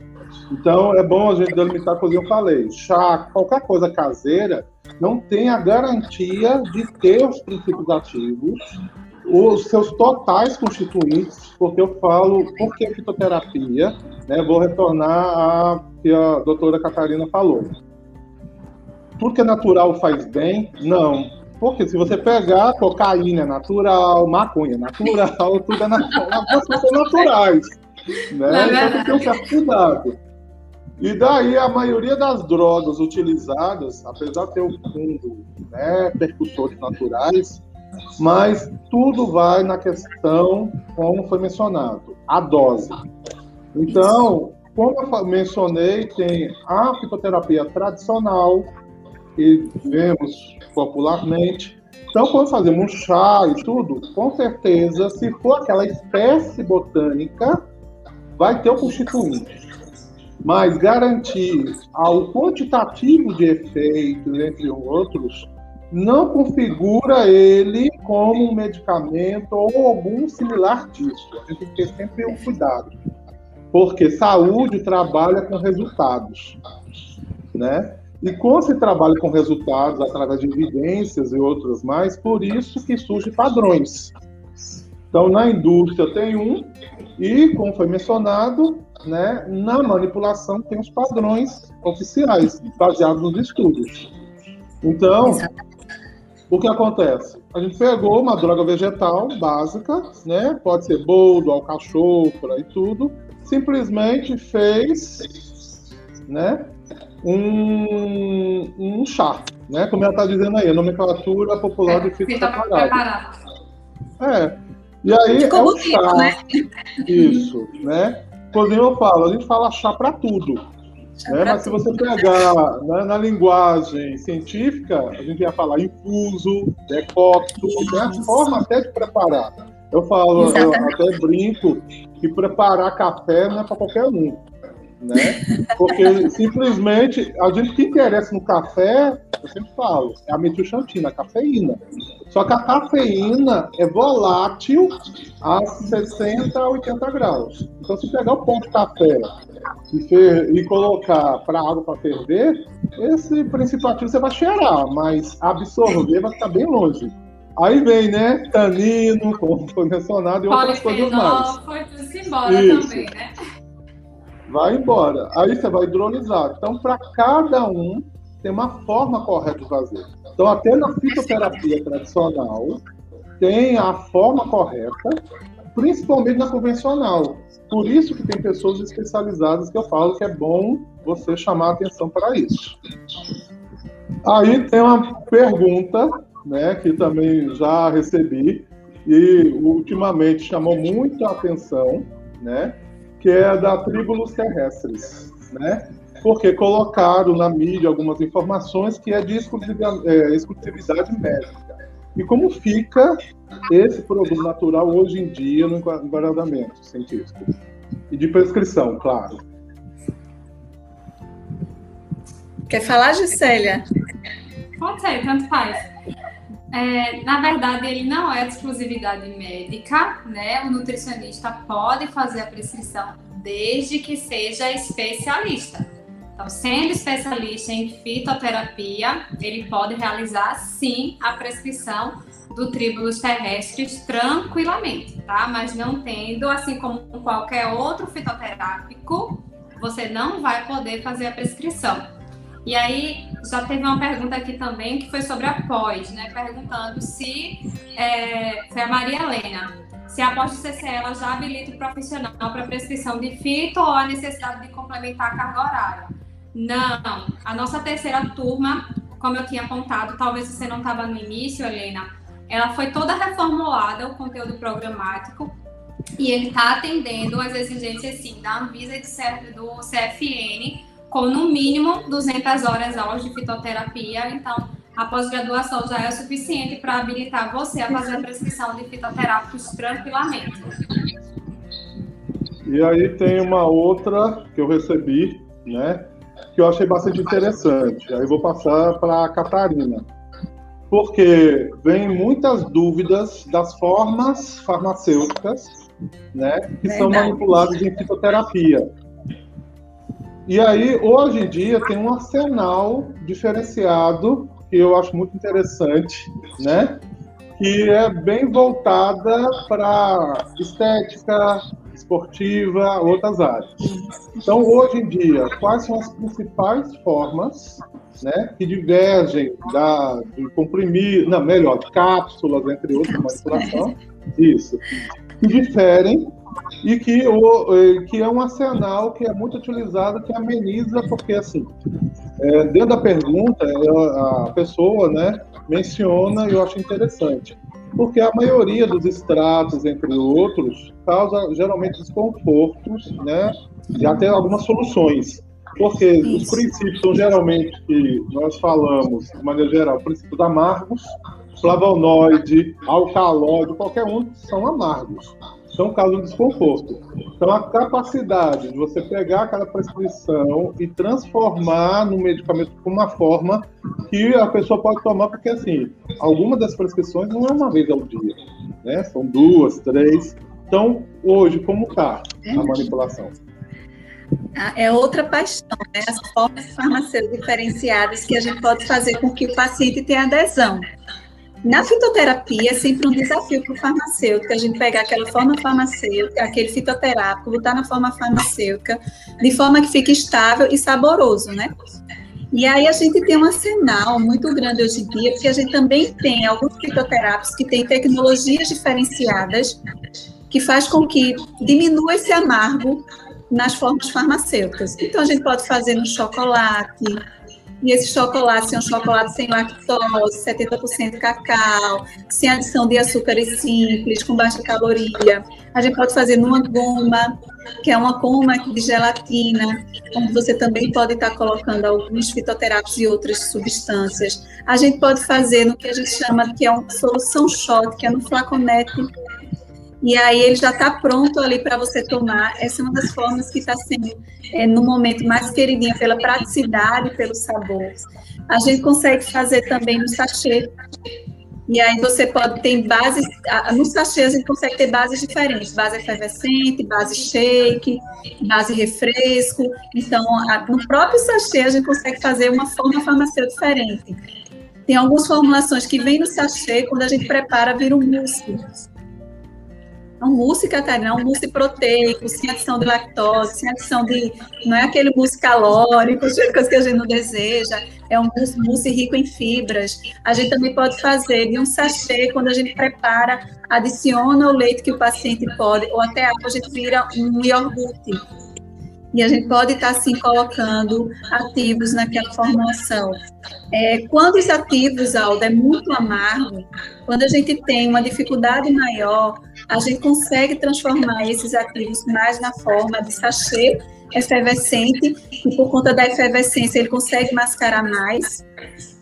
Então é bom a gente delimitar, como eu falei, chá, qualquer coisa caseira, não tem a garantia de ter os princípios ativos, os seus totais constituintes, porque eu falo, por que fitoterapia? Né, vou retornar a que a doutora Catarina falou. Porque natural faz bem? Não. Porque se você pegar cocaína é natural, maconha é natural, tudo é natural, são naturais. Né? Então tem que ter um certo cuidado. E daí a maioria das drogas utilizadas, apesar de ter um fundo, né, percussores naturais, mas tudo vai na questão, como foi mencionado, a dose. Então, como eu mencionei, tem a fitoterapia tradicional, que vemos popularmente. Então, quando fazemos chá e tudo, com certeza, se for aquela espécie botânica, vai ter o constituinte mas garantir ao quantitativo de efeitos, entre outros, não configura ele como um medicamento ou algum similar disso. A gente tem que ter sempre um cuidado. Porque saúde trabalha com resultados, né? E quando se trabalha com resultados através de evidências e outras mais, por isso que surgem padrões. Então, na indústria tem um, e, como foi mencionado, né, na manipulação tem os padrões oficiais, baseados nos estudos. Então, o que acontece? A gente pegou uma droga vegetal básica, né, pode ser boldo, alcachofra e tudo, simplesmente fez né, um, um chá, né? Como ela está dizendo aí, a nomenclatura popular é, de fita preparado. É. E aí é um chá. Né? Isso, né? Inclusive eu falo, a gente fala chá para tudo. né? Mas se você pegar né, na linguagem científica, a gente ia falar infuso, decocto, tem a forma até de preparar. Eu falo, eu até brinco que preparar café não é para qualquer um né? Porque simplesmente a gente que interessa no café, eu sempre falo, é a metilxantina, a cafeína. Só que a cafeína é volátil a 60 a 80 graus. Então, se pegar o pão de café e, e colocar para água para ferver, esse princípio ativo você vai cheirar, mas absorver vai ficar bem longe. Aí vem, né, tanino, (laughs) como foi mencionado, e outras coisas mais. Foi tudo embora Isso. também, né? vai embora. Aí você vai hidrolisar. Então, para cada um, tem uma forma correta de fazer. Então, até na fitoterapia tradicional, tem a forma correta, principalmente na convencional. Por isso que tem pessoas especializadas que eu falo que é bom você chamar atenção para isso. Aí tem uma pergunta, né, que também já recebi e ultimamente chamou muito atenção, né, que é da Tribulus Terrestres, né? Porque colocaram na mídia algumas informações que é de exclusividade, é, exclusividade médica. E como fica esse produto natural hoje em dia no enquadramento científico? E de prescrição, claro. Quer falar, Gisélia? Pode ser, tanto faz. É, na verdade, ele não é de exclusividade médica, né? O nutricionista pode fazer a prescrição desde que seja especialista. Então, sendo especialista em fitoterapia, ele pode realizar sim a prescrição do tribulus terrestres tranquilamente, tá? Mas não tendo, assim como qualquer outro fitoterápico, você não vai poder fazer a prescrição. E aí já teve uma pergunta aqui também que foi sobre a pós, né? Perguntando se é, foi a Maria Helena, se a pós CCE ela já habilita o profissional para prescrição de fito ou a necessidade de complementar a carga horária. Não, a nossa terceira turma, como eu tinha apontado, talvez você não estava no início, Helena, ela foi toda reformulada, o conteúdo programático, e ele está atendendo as exigências, sim, da Anvisa e do CFN, com no mínimo 200 horas aulas de fitoterapia. Então, a pós-graduação já é o suficiente para habilitar você a fazer a prescrição de fitoterápicos tranquilamente. E aí tem uma outra que eu recebi, né, que eu achei bastante interessante. Aí vou passar para a Catarina. Porque vem muitas dúvidas das formas farmacêuticas, né, que Verdade. são manipuladas em fitoterapia. E aí, hoje em dia, tem um arsenal diferenciado que eu acho muito interessante, né? Que é bem voltada para estética, esportiva, outras áreas. Então, hoje em dia, quais são as principais formas né, que divergem da, de comprimir, não, melhor, cápsulas, entre outras, manipulação, isso, que diferem e que, o, que é um arsenal que é muito utilizado, que ameniza, porque assim, é, dentro da pergunta, a pessoa né, menciona, e eu acho interessante, porque a maioria dos extratos, entre outros, causa geralmente desconfortos, né, e até algumas soluções. Porque os princípios são geralmente que nós falamos, de maneira geral, princípios amargos, flavonoide, alcaloide, qualquer um, são amargos. Então causa um desconforto. Então, a capacidade de você pegar aquela prescrição e transformar no medicamento de uma forma que a pessoa pode tomar, porque, assim, algumas das prescrições não é uma vez ao dia, né? São duas, três. Então, hoje, como está a manipulação? Ah, é outra paixão, né? As formas farmacêuticas diferenciadas que a gente pode fazer com que o paciente tenha adesão. Na fitoterapia é sempre um desafio para o farmacêutico, a gente pegar aquela forma farmacêutica, aquele fitoterápico, botar na forma farmacêutica, de forma que fique estável e saboroso, né? E aí a gente tem um arsenal muito grande hoje em dia, porque a gente também tem alguns fitoterápicos que têm tecnologias diferenciadas, que faz com que diminua esse amargo nas formas farmacêuticas. Então a gente pode fazer no chocolate, e esse chocolate é um chocolate sem lactose, 70% cacau, sem adição de açúcares simples, com baixa caloria. A gente pode fazer numa goma, que é uma goma de gelatina, onde você também pode estar colocando alguns fitoterápicos e outras substâncias. A gente pode fazer no que a gente chama que é uma solução shot, que é no flaconete e aí ele já está pronto ali para você tomar. Essa é uma das formas que está sendo, é, no momento, mais queridinha pela praticidade e pelo sabor. A gente consegue fazer também no sachê. E aí você pode ter bases, no sachê a gente consegue ter bases diferentes, base efervescente, base shake, base refresco. Então, no próprio sachê a gente consegue fazer uma forma farmacêutica diferente. Tem algumas formulações que vêm no sachê, quando a gente prepara, vira um mousse um mousse, Catarina, é um mousse proteico, sem adição de lactose, sem adição de. Não é aquele mousse calórico, (laughs) coisas que a gente não deseja. É um mousse, rico em fibras. A gente também pode fazer de um sachê, quando a gente prepara, adiciona o leite que o paciente pode, ou até a gente vira um iogurte e a gente pode estar assim colocando ativos naquela formulação. É, quando os ativos, Aldo, é muito amargo, quando a gente tem uma dificuldade maior, a gente consegue transformar esses ativos mais na forma de sachê efervescente, e por conta da efervescência ele consegue mascarar mais.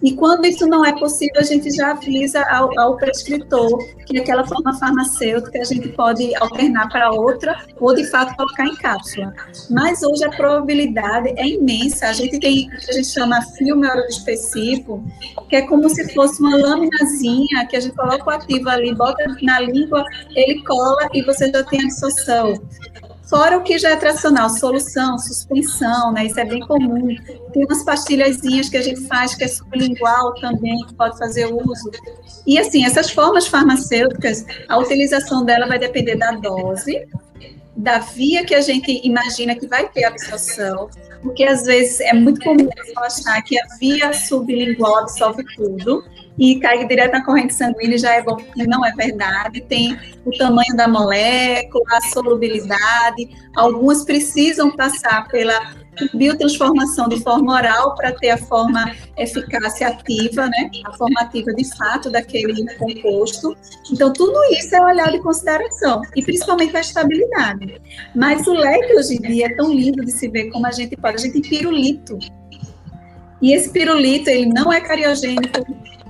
E quando isso não é possível, a gente já avisa ao, ao prescritor que aquela forma farmacêutica a gente pode alternar para outra ou de fato colocar em cápsula. Mas hoje a probabilidade é imensa. A gente tem o que a gente chama filme específico, que é como se fosse uma laminazinha que a gente coloca o ativo ali, bota na língua, ele cola e você já tem absorção. Fora o que já é tradicional, solução, suspensão, né? Isso é bem comum. Tem umas pastilhazinhas que a gente faz que é sublingual também, que pode fazer uso. E assim, essas formas farmacêuticas, a utilização dela vai depender da dose, da via que a gente imagina que vai ter absorção, porque às vezes é muito comum achar que a via sublingual absorve tudo, e cai direto na corrente sanguínea já é bom, porque não é verdade. Tem o tamanho da molécula, a solubilidade. Algumas precisam passar pela biotransformação de forma oral para ter a forma eficácia ativa, né? A forma ativa de fato daquele composto. Então, tudo isso é olhado em consideração, e principalmente a estabilidade. Mas o leque hoje em dia é tão lindo de se ver como a gente pode. A gente tem pirulito. E esse pirulito, ele não é cariogênico,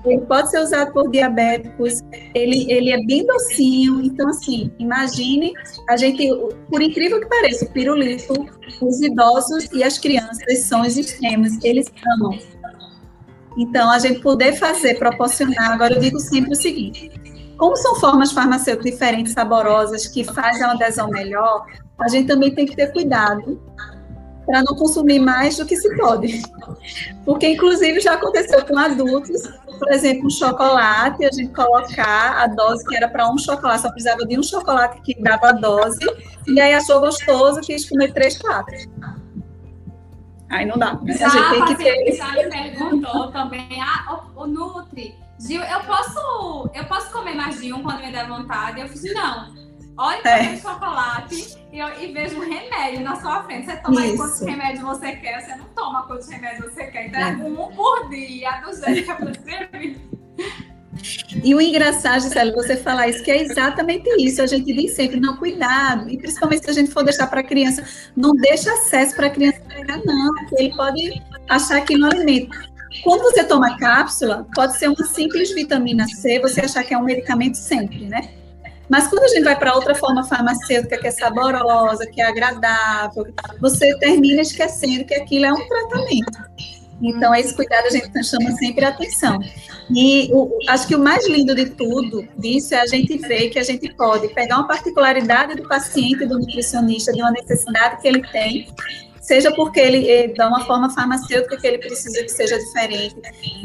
ele pode ser usado por diabéticos, ele, ele é bem docinho, então assim, imagine, a gente, por incrível que pareça, o pirulito, os idosos e as crianças são os extremos, eles amam. Então, a gente poder fazer, proporcionar, agora eu digo sempre o seguinte, como são formas farmacêuticas diferentes, saborosas, que fazem uma adesão melhor, a gente também tem que ter cuidado para não consumir mais do que se pode. Porque, inclusive, já aconteceu com adultos por exemplo, um chocolate, a gente colocar a dose que era para um chocolate, só precisava de um chocolate que dava a dose, e aí achou gostoso, quis comer três, quatro. Aí não dá. Né? Já, a gente tem que ter. Já me perguntou também, ah, o, o Nutri, Gil, eu posso, eu posso comer mais de um quando me der vontade? Eu fiz, não. Olha para é. chocolate e, e vejo um remédio na sua frente. Você toma aí quantos remédios você quer, você não toma quantos remédios você quer. Então é, é um por dia, do jeito que você e o engraçado, Gisele, você falar isso, que é exatamente isso. A gente diz sempre, não, cuidado. E principalmente se a gente for deixar para a criança, não deixa acesso para a criança pegar, não, porque ele pode achar que não alimenta. Quando você toma cápsula, pode ser uma simples vitamina C, você achar que é um medicamento sempre, né? Mas quando a gente vai para outra forma farmacêutica que é saborosa, que é agradável, você termina esquecendo que aquilo é um tratamento. Então, esse cuidado a gente chama sempre a atenção. E o, acho que o mais lindo de tudo disso é a gente ver que a gente pode pegar uma particularidade do paciente, do nutricionista, de uma necessidade que ele tem, seja porque ele, ele dá uma forma farmacêutica que ele precisa que seja diferente,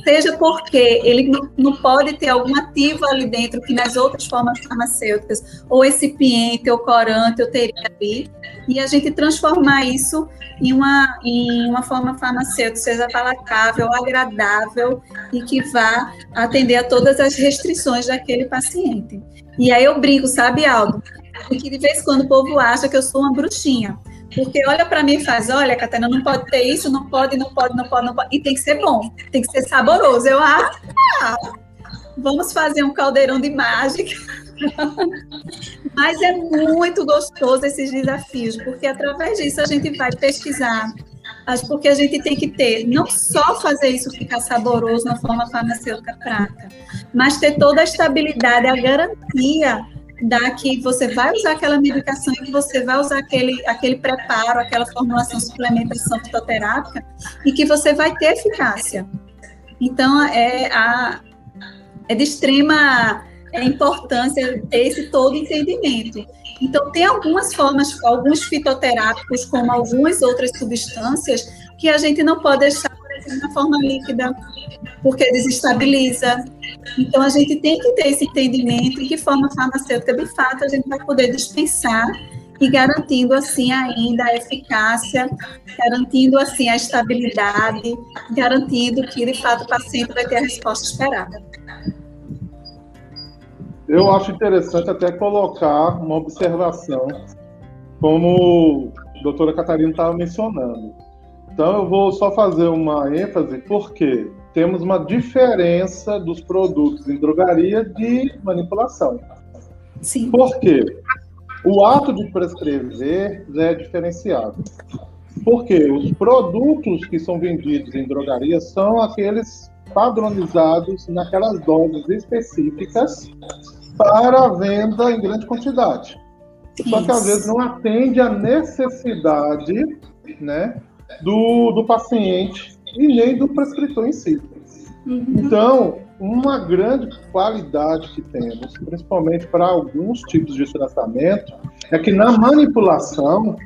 seja porque ele não, não, pode ter algum ativo ali dentro que nas outras formas farmacêuticas, ou recipiente, ou corante, eu teria ali, e a gente transformar isso em uma, em uma forma farmacêutica, seja palatável, agradável e que vá atender a todas as restrições daquele paciente. E aí eu brinco, sabe, Aldo? Porque de vez em quando o povo acha que eu sou uma bruxinha. Porque olha para mim e faz, olha, Catana, não pode ter isso, não pode, não pode, não pode, não pode. E tem que ser bom, tem que ser saboroso. Eu, ah, vamos fazer um caldeirão de mágica. (laughs) Mas é muito gostoso esses desafios, porque através disso a gente vai pesquisar, porque a gente tem que ter, não só fazer isso ficar saboroso na forma farmacêutica prata, mas ter toda a estabilidade, a garantia da que você vai usar aquela medicação e que você vai usar aquele, aquele preparo, aquela formulação, suplementação fitoterápica e que você vai ter eficácia. Então, é, a, é de extrema importância esse todo entendimento. Então, tem algumas formas, alguns fitoterápicos, como algumas outras substâncias, que a gente não pode deixar, na forma líquida, porque desestabiliza. Então, a gente tem que ter esse entendimento de que forma farmacêutica, de fato, a gente vai poder dispensar e garantindo assim ainda a eficácia, garantindo assim a estabilidade, garantindo que de fato o paciente vai ter a resposta esperada. Eu acho interessante até colocar uma observação, como a doutora Catarina estava mencionando. Então, eu vou só fazer uma ênfase, porque temos uma diferença dos produtos em drogaria de manipulação. Sim. Por quê? O ato de prescrever é diferenciado. Porque os produtos que são vendidos em drogaria são aqueles padronizados naquelas doses específicas para venda em grande quantidade. Só que às vezes não atende à necessidade né, do, do paciente e nem do prescritor em si. Uhum. Então, uma grande qualidade que temos, principalmente para alguns tipos de tratamento, é que na manipulação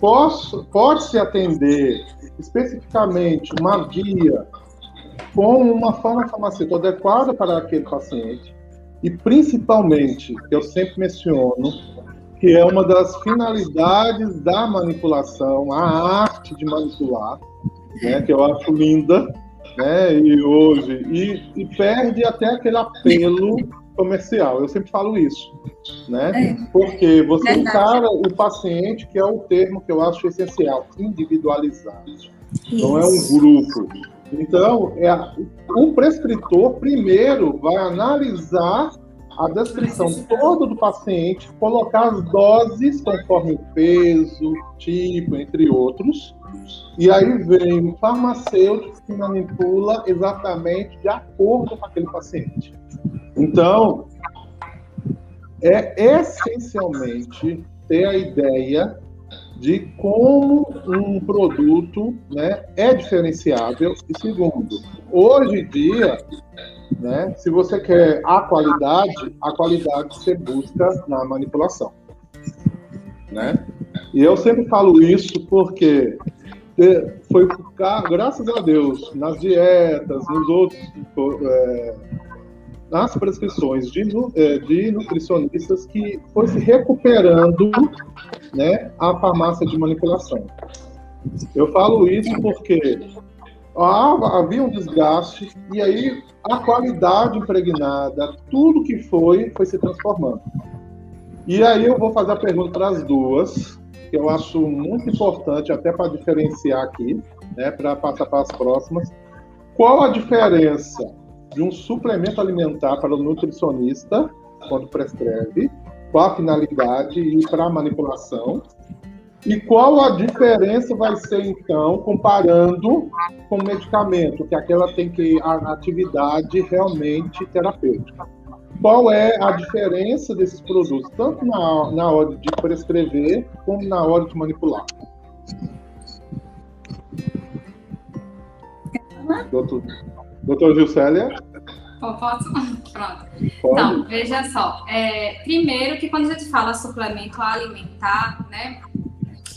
pode-se atender especificamente uma via com uma forma farmacêutica adequada para aquele paciente, e principalmente, eu sempre menciono, que é uma das finalidades da manipulação, a arte de manipular, né, que eu acho linda, né, e hoje, e, e perde até aquele apelo comercial. Eu sempre falo isso, né? É. Porque você encara o paciente, que é o termo que eu acho essencial, individualizado. Não é um grupo. Então, é, o prescritor primeiro vai analisar a descrição toda do paciente, colocar as doses conforme o peso, tipo, entre outros, e aí vem o farmacêutico que manipula exatamente de acordo com aquele paciente. Então, é essencialmente ter a ideia de como um produto né, é diferenciável. E segundo, hoje em dia, né, se você quer a qualidade, a qualidade você busca na manipulação. Né? E eu sempre falo isso porque foi graças a Deus nas dietas, nos outros é, nas prescrições de, é, de nutricionistas que foi se recuperando né, a farmácia de manipulação. Eu falo isso porque havia um desgaste e aí a qualidade impregnada, tudo que foi, foi se transformando. E aí eu vou fazer a pergunta para as duas, que eu acho muito importante até para diferenciar aqui, né, para passar para as próximas. Qual a diferença de um suplemento alimentar para o nutricionista, quando prescreve, qual a finalidade e para a manipulação, e qual a diferença vai ser, então, comparando com o medicamento, que aquela tem que a atividade realmente terapêutica. qual é a diferença desses produtos, tanto na, na hora de prescrever como na hora de manipular. Doutor, doutor Gilcélia? Posso? (laughs) Pronto. Pode. Então, veja só. É, primeiro que quando a gente fala suplemento alimentar, né,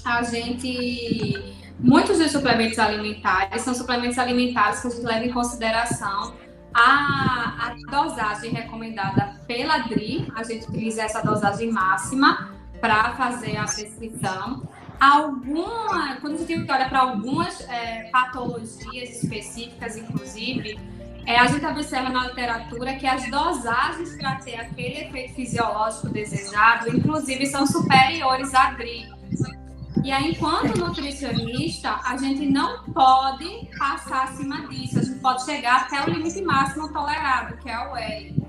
a gente... Muitos dos suplementos alimentares são suplementos alimentares que a gente leva em consideração a, a dosagem recomendada pela DRI, a gente utiliza essa dosagem máxima para fazer a prescrição. Alguma, quando a gente olha para algumas é, patologias específicas, inclusive, é, a gente observa na literatura que as dosagens para ter aquele efeito fisiológico desejado, inclusive, são superiores à DRI. E aí, enquanto nutricionista, a gente não pode passar acima disso, a gente pode chegar até o limite máximo tolerado, que é o L.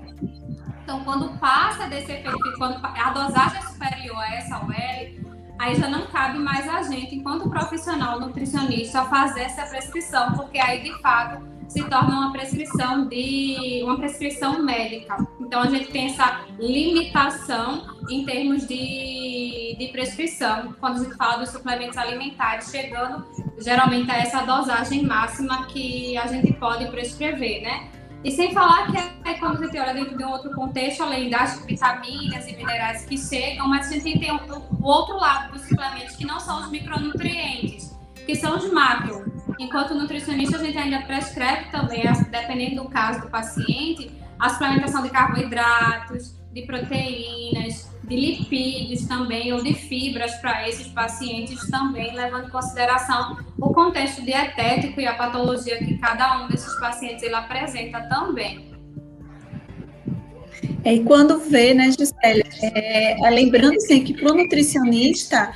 Então, quando passa desse efeito, quando a dosagem é superior a essa L, aí já não cabe mais a gente, enquanto profissional nutricionista, fazer essa prescrição, porque aí, de fato, se torna uma prescrição de uma prescrição médica. Então a gente tem essa limitação em termos de, de prescrição quando a gente fala dos suplementos alimentares, chegando geralmente a essa dosagem máxima que a gente pode prescrever, né? E sem falar que é quando a gente olha dentro de um outro contexto, além das vitaminas e minerais que chegam, mas a gente tem o outro lado dos suplementos que não são os micronutrientes, que são os macro. Enquanto nutricionista, a gente ainda prescreve também, dependendo do caso do paciente, a suplementação de carboidratos, de proteínas, de lipídios também, ou de fibras para esses pacientes também, levando em consideração o contexto dietético e a patologia que cada um desses pacientes ele apresenta também. É, e quando vê, né, Gisele, é, lembrando assim, que para o nutricionista,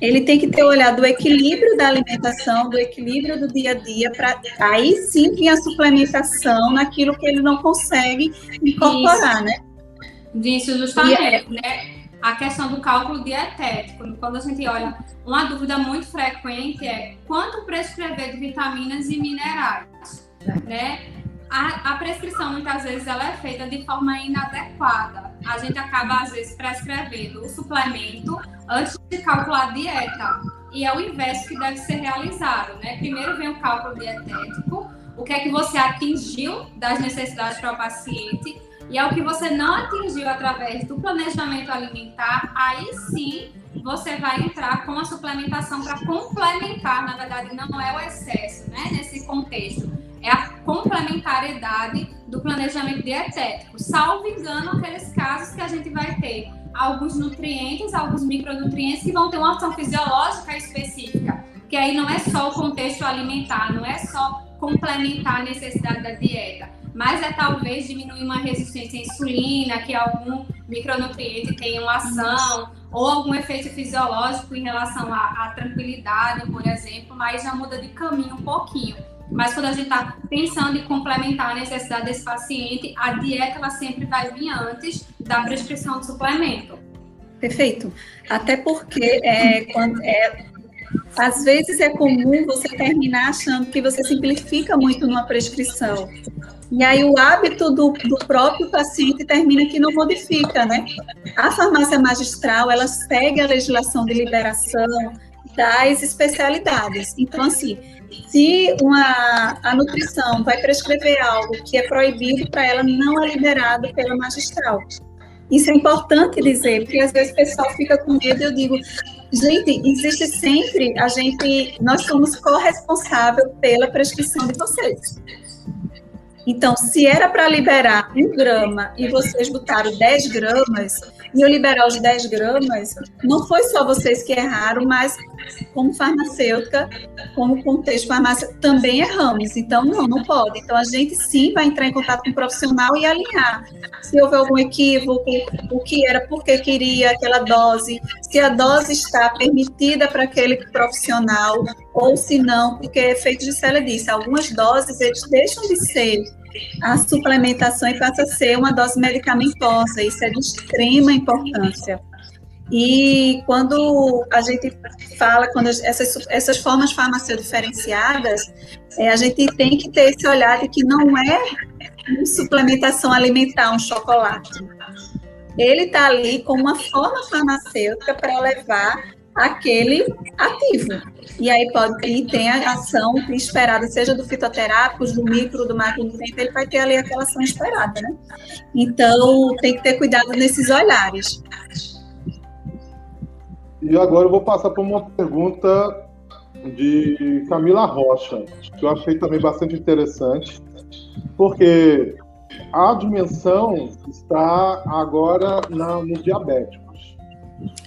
ele tem que ter olhado do equilíbrio da alimentação, do equilíbrio do dia a dia, para aí sim vir a suplementação naquilo que ele não consegue incorporar, Isso. né? Isso, justamente, é... né? A questão do cálculo dietético. Quando a gente olha, uma dúvida muito frequente é quanto prescrever de vitaminas e minerais, né? A, a, prescrição muitas vezes ela é feita de forma inadequada. A gente acaba às vezes prescrevendo o suplemento antes de calcular a dieta. E é o inverso que deve ser realizado, né? Primeiro vem o cálculo dietético, o que é que você atingiu das necessidades para o paciente e é o que você não atingiu através do planejamento alimentar, aí sim você vai entrar com a suplementação para complementar, na verdade não é o excesso, né, nesse contexto. É a complementariedade do planejamento dietético. Salvo engano, aqueles casos que a gente vai ter alguns nutrientes, alguns micronutrientes que vão ter uma ação fisiológica específica, que aí não é só o contexto alimentar, não é só complementar a necessidade da dieta, mas é talvez diminuir uma resistência à insulina, que algum micronutriente tem uma ação, ou algum efeito fisiológico em relação à, à tranquilidade, por exemplo, mas já muda de caminho um pouquinho. Mas quando a gente está pensando em complementar a necessidade desse paciente, a dieta ela sempre vai vir antes da prescrição de suplemento. Perfeito. Até porque é, quando, é, às vezes é comum você terminar achando que você simplifica muito numa prescrição. E aí o hábito do, do, próprio paciente termina que não modifica, né? A farmácia magistral, ela segue a legislação de liberação das especialidades. Então, assim, se uma, a nutrição vai prescrever algo que é proibido para ela, não é liberado pela magistral. Isso é importante dizer, porque às vezes o pessoal fica com medo. Eu digo, gente, existe sempre a gente, nós somos corresponsável pela prescrição de vocês. Então, se era para liberar um grama e vocês botaram 10 gramas, e eu liberar os 10 gramas, não foi só vocês que erraram, mas como farmacêutica, como contexto farmácia, também erramos. Então, não, não pode. Então, a gente sim vai entrar em contato com o profissional e alinhar. Se houver algum equívoco, o que era, por que queria aquela dose, se a dose está permitida para aquele profissional, ou se não, porque é feito de Célia disse, algumas doses eles deixam de ser a suplementação e passa a ser uma dose medicamentosa. Isso é de extrema importância. E quando a gente fala, quando essas, essas formas farmacêuticas diferenciadas, é, a gente tem que ter esse olhar de que não é uma suplementação alimentar, um chocolate. Ele está ali como uma forma farmacêutica para levar aquele ativo. E aí pode e tem a ação esperada, seja do fitoterápico, do micro, do macronutriente, ele vai ter ali aquela ação esperada, né? Então tem que ter cuidado nesses olhares. E agora eu vou passar para uma pergunta de Camila Rocha, que eu achei também bastante interessante, porque a dimensão está agora na, no diabéticos.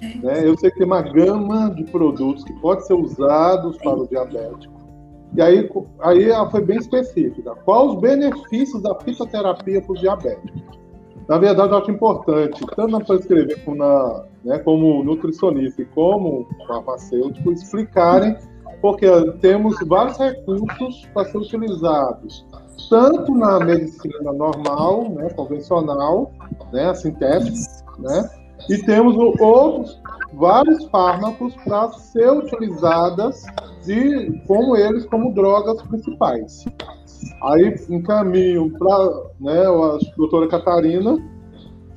É. Né? Eu sei que tem uma gama de produtos que pode ser usados para o diabético. E aí, aí ela foi bem específica. Quais os benefícios da fitoterapia para os diabéticos? Na verdade, eu acho importante, tanto na prescrever como, na, né, como nutricionista e como farmacêutico, explicarem porque temos vários recursos para ser utilizados, tanto na medicina normal, né, convencional, né, sintética, né, e temos outros vários fármacos para ser utilizadas de, como eles como drogas principais. Aí encaminho para né, a doutora Catarina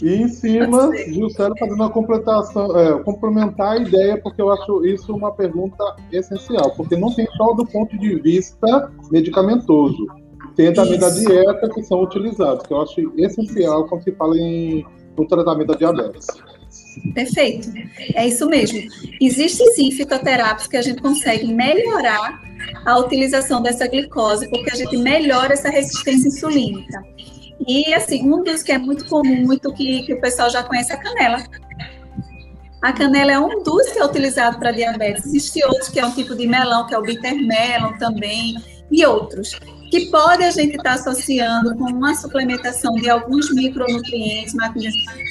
e em cima, Gilcelo fazendo uma completação, é, complementar a ideia, porque eu acho isso uma pergunta essencial, porque não tem só do ponto de vista medicamentoso, tem também da dieta que são utilizados, que eu acho essencial quando se fala em no tratamento da diabetes. Perfeito, é isso mesmo. Existem sim fitoterápicos que a gente consegue melhorar a utilização dessa glicose, porque a gente melhora essa resistência insulínica. E, assim, um dos que é muito comum, muito que, que o pessoal já conhece, é a canela. A canela é um dos que é utilizado para diabetes. Existe outros que é um tipo de melão, que é o bitter melon também, e outros. Que pode a gente estar tá associando com uma suplementação de alguns micronutrientes,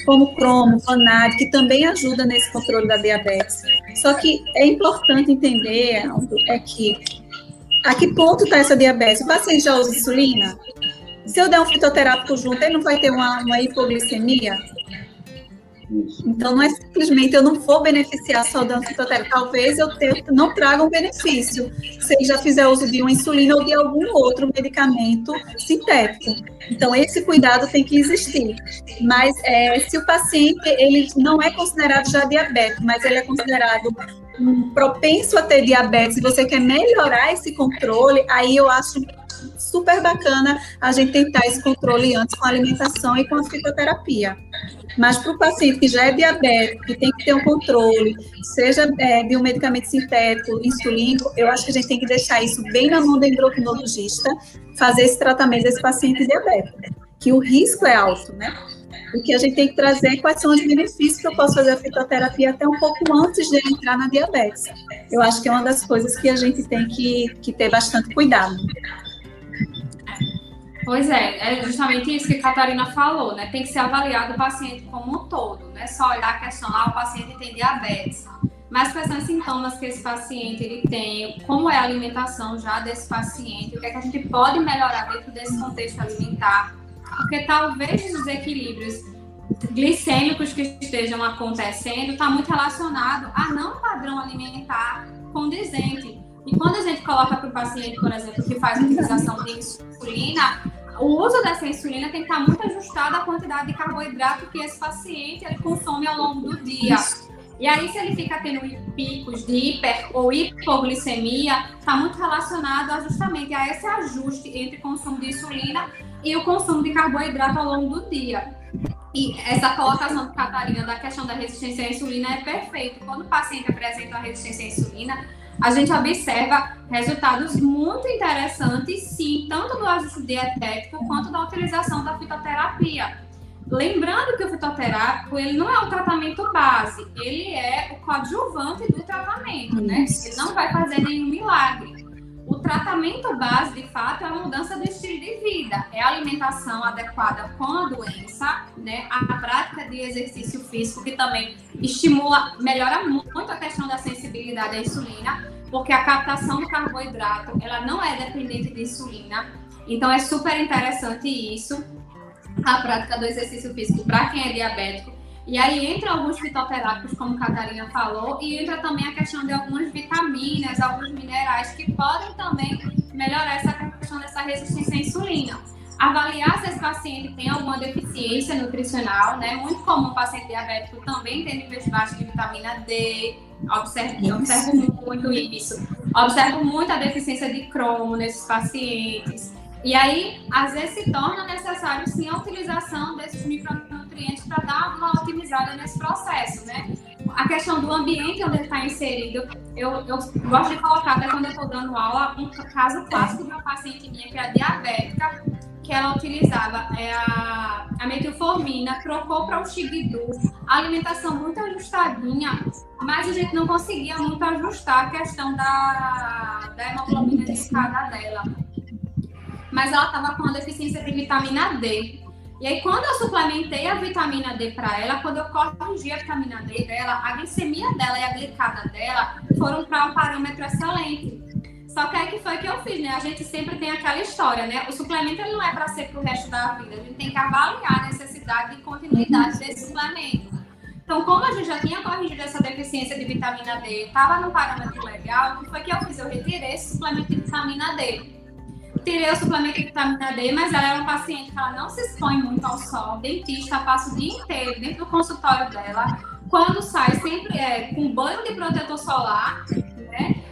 como cromo, vanádio, que também ajuda nesse controle da diabetes. Só que é importante entender é que a que ponto está essa diabetes? O paciente já usa insulina? Se eu der um fitoterápico junto, ele não vai ter uma, uma hipoglicemia? Então, não é simplesmente eu não vou beneficiar só dando fitoterápico. Talvez eu te, não traga um benefício se ele já fizer uso de uma insulina ou de algum outro medicamento sintético. Então, esse cuidado tem que existir. Mas é, se o paciente ele não é considerado já diabético, mas ele é considerado propenso a ter diabetes, e você quer melhorar esse controle, aí eu acho super bacana a gente tentar esse controle antes com a alimentação e com a fitoterapia. Mas para o paciente que já é diabético, que tem que ter um controle, seja é, de um medicamento sintético, insulínico, eu acho que a gente tem que deixar isso bem na mão do endocrinologista, fazer esse tratamento desse paciente diabético, que o risco é alto, né? O que a gente tem que trazer é quais são os benefícios que eu posso fazer a fitoterapia até um pouco antes de entrar na diabetes. Eu acho que é uma das coisas que a gente tem que, que ter bastante cuidado. Pois é, é justamente isso que a Catarina falou, né? Tem que ser avaliado o paciente como um todo, não é só olhar a questão ah, o paciente tem diabetes. Mas quais são os sintomas que esse paciente ele tem, como é a alimentação já desse paciente, o que é que a gente pode melhorar dentro desse contexto alimentar, porque talvez os desequilíbrios glicêmicos que estejam acontecendo está muito relacionado a não padrão alimentar condizente. E quando a gente coloca para o paciente, por exemplo, que faz utilização de insulina, o uso dessa insulina tem que estar muito ajustado à quantidade de carboidrato que esse paciente ele consome ao longo do dia. E aí, se ele fica tendo picos de hiper ou hipoglicemia, está muito relacionado justamente a esse ajuste entre consumo de insulina e o consumo de carboidrato ao longo do dia. E essa colocação do Catarina da questão da resistência à insulina é perfeito. Quando o paciente apresenta a resistência à insulina, a gente observa resultados muito interessantes, sim, tanto do ajuste dietético quanto da utilização da fitoterapia. Lembrando que o fitoterápico ele não é o tratamento base, ele é o coadjuvante do tratamento, né? Ele não vai fazer nenhum milagre. O tratamento base, de fato, é a mudança do estilo de vida, é a alimentação adequada com a doença, né? A prática de exercício físico que também estimula, melhora muito a questão da sensibilidade à insulina, porque a captação do carboidrato, ela não é dependente de insulina. Então é super interessante isso, a prática do exercício físico para quem é diabético e aí entra alguns fitoterápicos, como a Catarina falou, e entra também a questão de algumas vitaminas, alguns minerais que podem também melhorar essa questão dessa resistência à insulina. avaliar se esse paciente tem alguma deficiência nutricional, né? Muito comum o paciente diabético também ter níveis baixos de vitamina D, observo, observo muito isso. Observo muito a deficiência de cromo nesses pacientes. E aí, às vezes, se torna necessário sim a utilização desses micronutrientes para dar uma otimizada nesse processo, né? A questão do ambiente onde ele está inserido, eu, eu gosto de colocar, até quando eu estou dando aula, um caso clássico de uma paciente minha que era diabética, que ela utilizava é a, a metilformina, trocou para o Xigdu, alimentação muito ajustadinha, mas a gente não conseguia muito ajustar a questão da, da hemoglobina de escada dela mas ela estava com uma deficiência de vitamina D. E aí, quando eu suplementei a vitamina D para ela, quando eu corrigi a vitamina D dela, a glicemia dela e a glicada dela foram para um parâmetro excelente. Só que aí que foi que eu fiz, né? A gente sempre tem aquela história, né? O suplemento ele não é para ser para o resto da vida. A gente tem que avaliar a necessidade de continuidade desse suplemento. Então, como a gente já tinha corrigido essa deficiência de vitamina D, estava no parâmetro legal, o que foi que eu fiz? Eu retirei esse suplemento de vitamina D tirei o suplemento de vitamina D, mas ela é uma paciente que ela não se expõe muito ao sol. Dentista passa o dia inteiro dentro do consultório dela. Quando sai, sempre é com banho de protetor solar, né?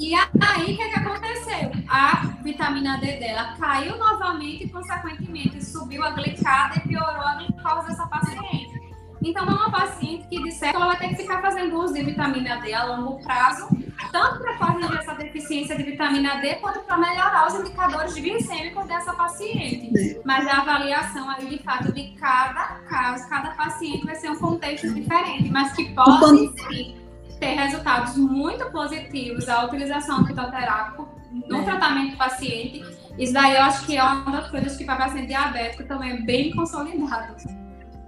E aí, o que, é que aconteceu? A vitamina D dela caiu novamente e, consequentemente, subiu a glicada e piorou a glicose dessa paciente. Então, é uma paciente que, de certo, ela vai ter que ficar fazendo uso de vitamina D a longo prazo tanto para essa deficiência de vitamina D, quanto para melhorar os indicadores glicêmicos dessa paciente. Mas a avaliação aí, de fato, de cada caso, cada paciente vai ser um contexto diferente, mas que pode sim ter resultados muito positivos a utilização do fitoterápico no é. tratamento do paciente. Isso daí eu acho que é uma das coisas que para paciente diabético também é bem consolidado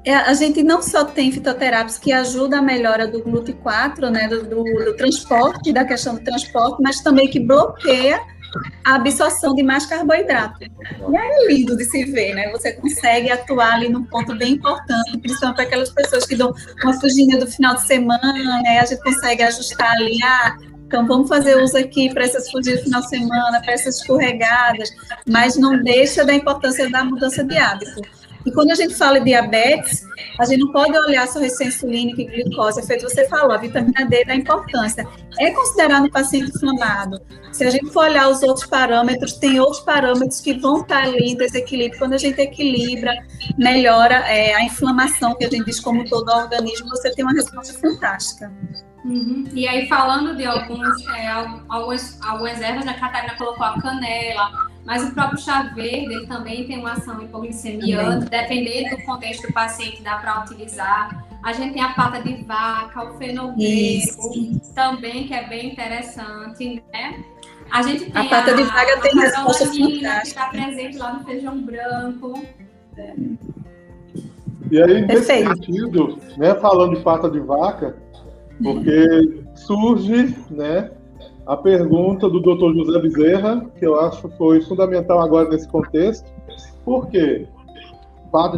é, a gente não só tem fitoterápicos que ajudam a melhora do GLUT4, né, do, do, do, transporte, da questão do transporte, mas também que bloqueia a absorção de mais carboidrato. E é lindo de se ver, né? Você consegue atuar ali num ponto bem importante, principalmente para aquelas pessoas que dão uma fugidinha do final de semana, né? A gente consegue ajustar ali, ah, então, vamos fazer uso aqui para essas fugidas no final de semana, para essas escorregadas, mas não deixa da importância da mudança de hábito. E quando a gente fala de diabetes, a gente não pode olhar só resistência insulínica e glicose, é feito você falou, a vitamina D da importância. É considerado um paciente inflamado. Se a gente for olhar os outros parâmetros, tem outros parâmetros que vão estar ali em desequilíbrio. Quando a gente equilibra, melhora é, a inflamação, que a gente diz como todo organismo, você tem uma resposta fantástica. Uhum. E aí, falando de alguns, é, algumas, algumas ervas, a Catarina colocou a canela, mas o próprio chá verde ele também tem uma ação hipoglicemiante, dependendo do contexto do paciente, dá para utilizar. A gente tem a pata de vaca, o fenogreco, também, que é bem interessante, né? A gente tem a pata de vaca tem resposta fantástica. Que está presente lá no feijão branco. E aí, nesse sentido, né, falando de pata de vaca, porque surge, né, a pergunta do Dr. José Bezerra, que eu acho foi fundamental agora nesse contexto. Por quê?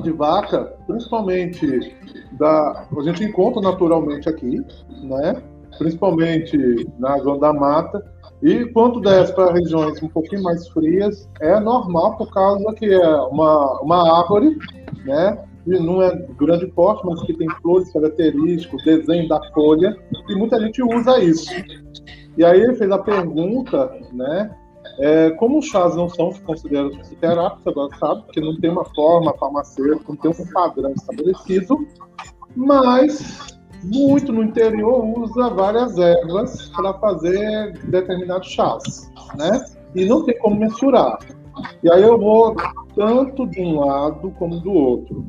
De vaca, principalmente da, a gente encontra naturalmente aqui, né? Principalmente na zona da mata. E quando desce para regiões um pouquinho mais frias, é normal por causa que é uma, uma árvore, né? E não é grande porte, mas que tem flores características, desenho da folha, e muita gente usa isso. E aí ele fez a pergunta, né? É, como os chás não são considerados psicoterápicos, agora sabe, porque não tem uma forma farmacêutica, não tem um padrão estabelecido, mas muito no interior usa várias ervas para fazer determinados chás, né? E não tem como mensurar. E aí eu vou tanto de um lado como do outro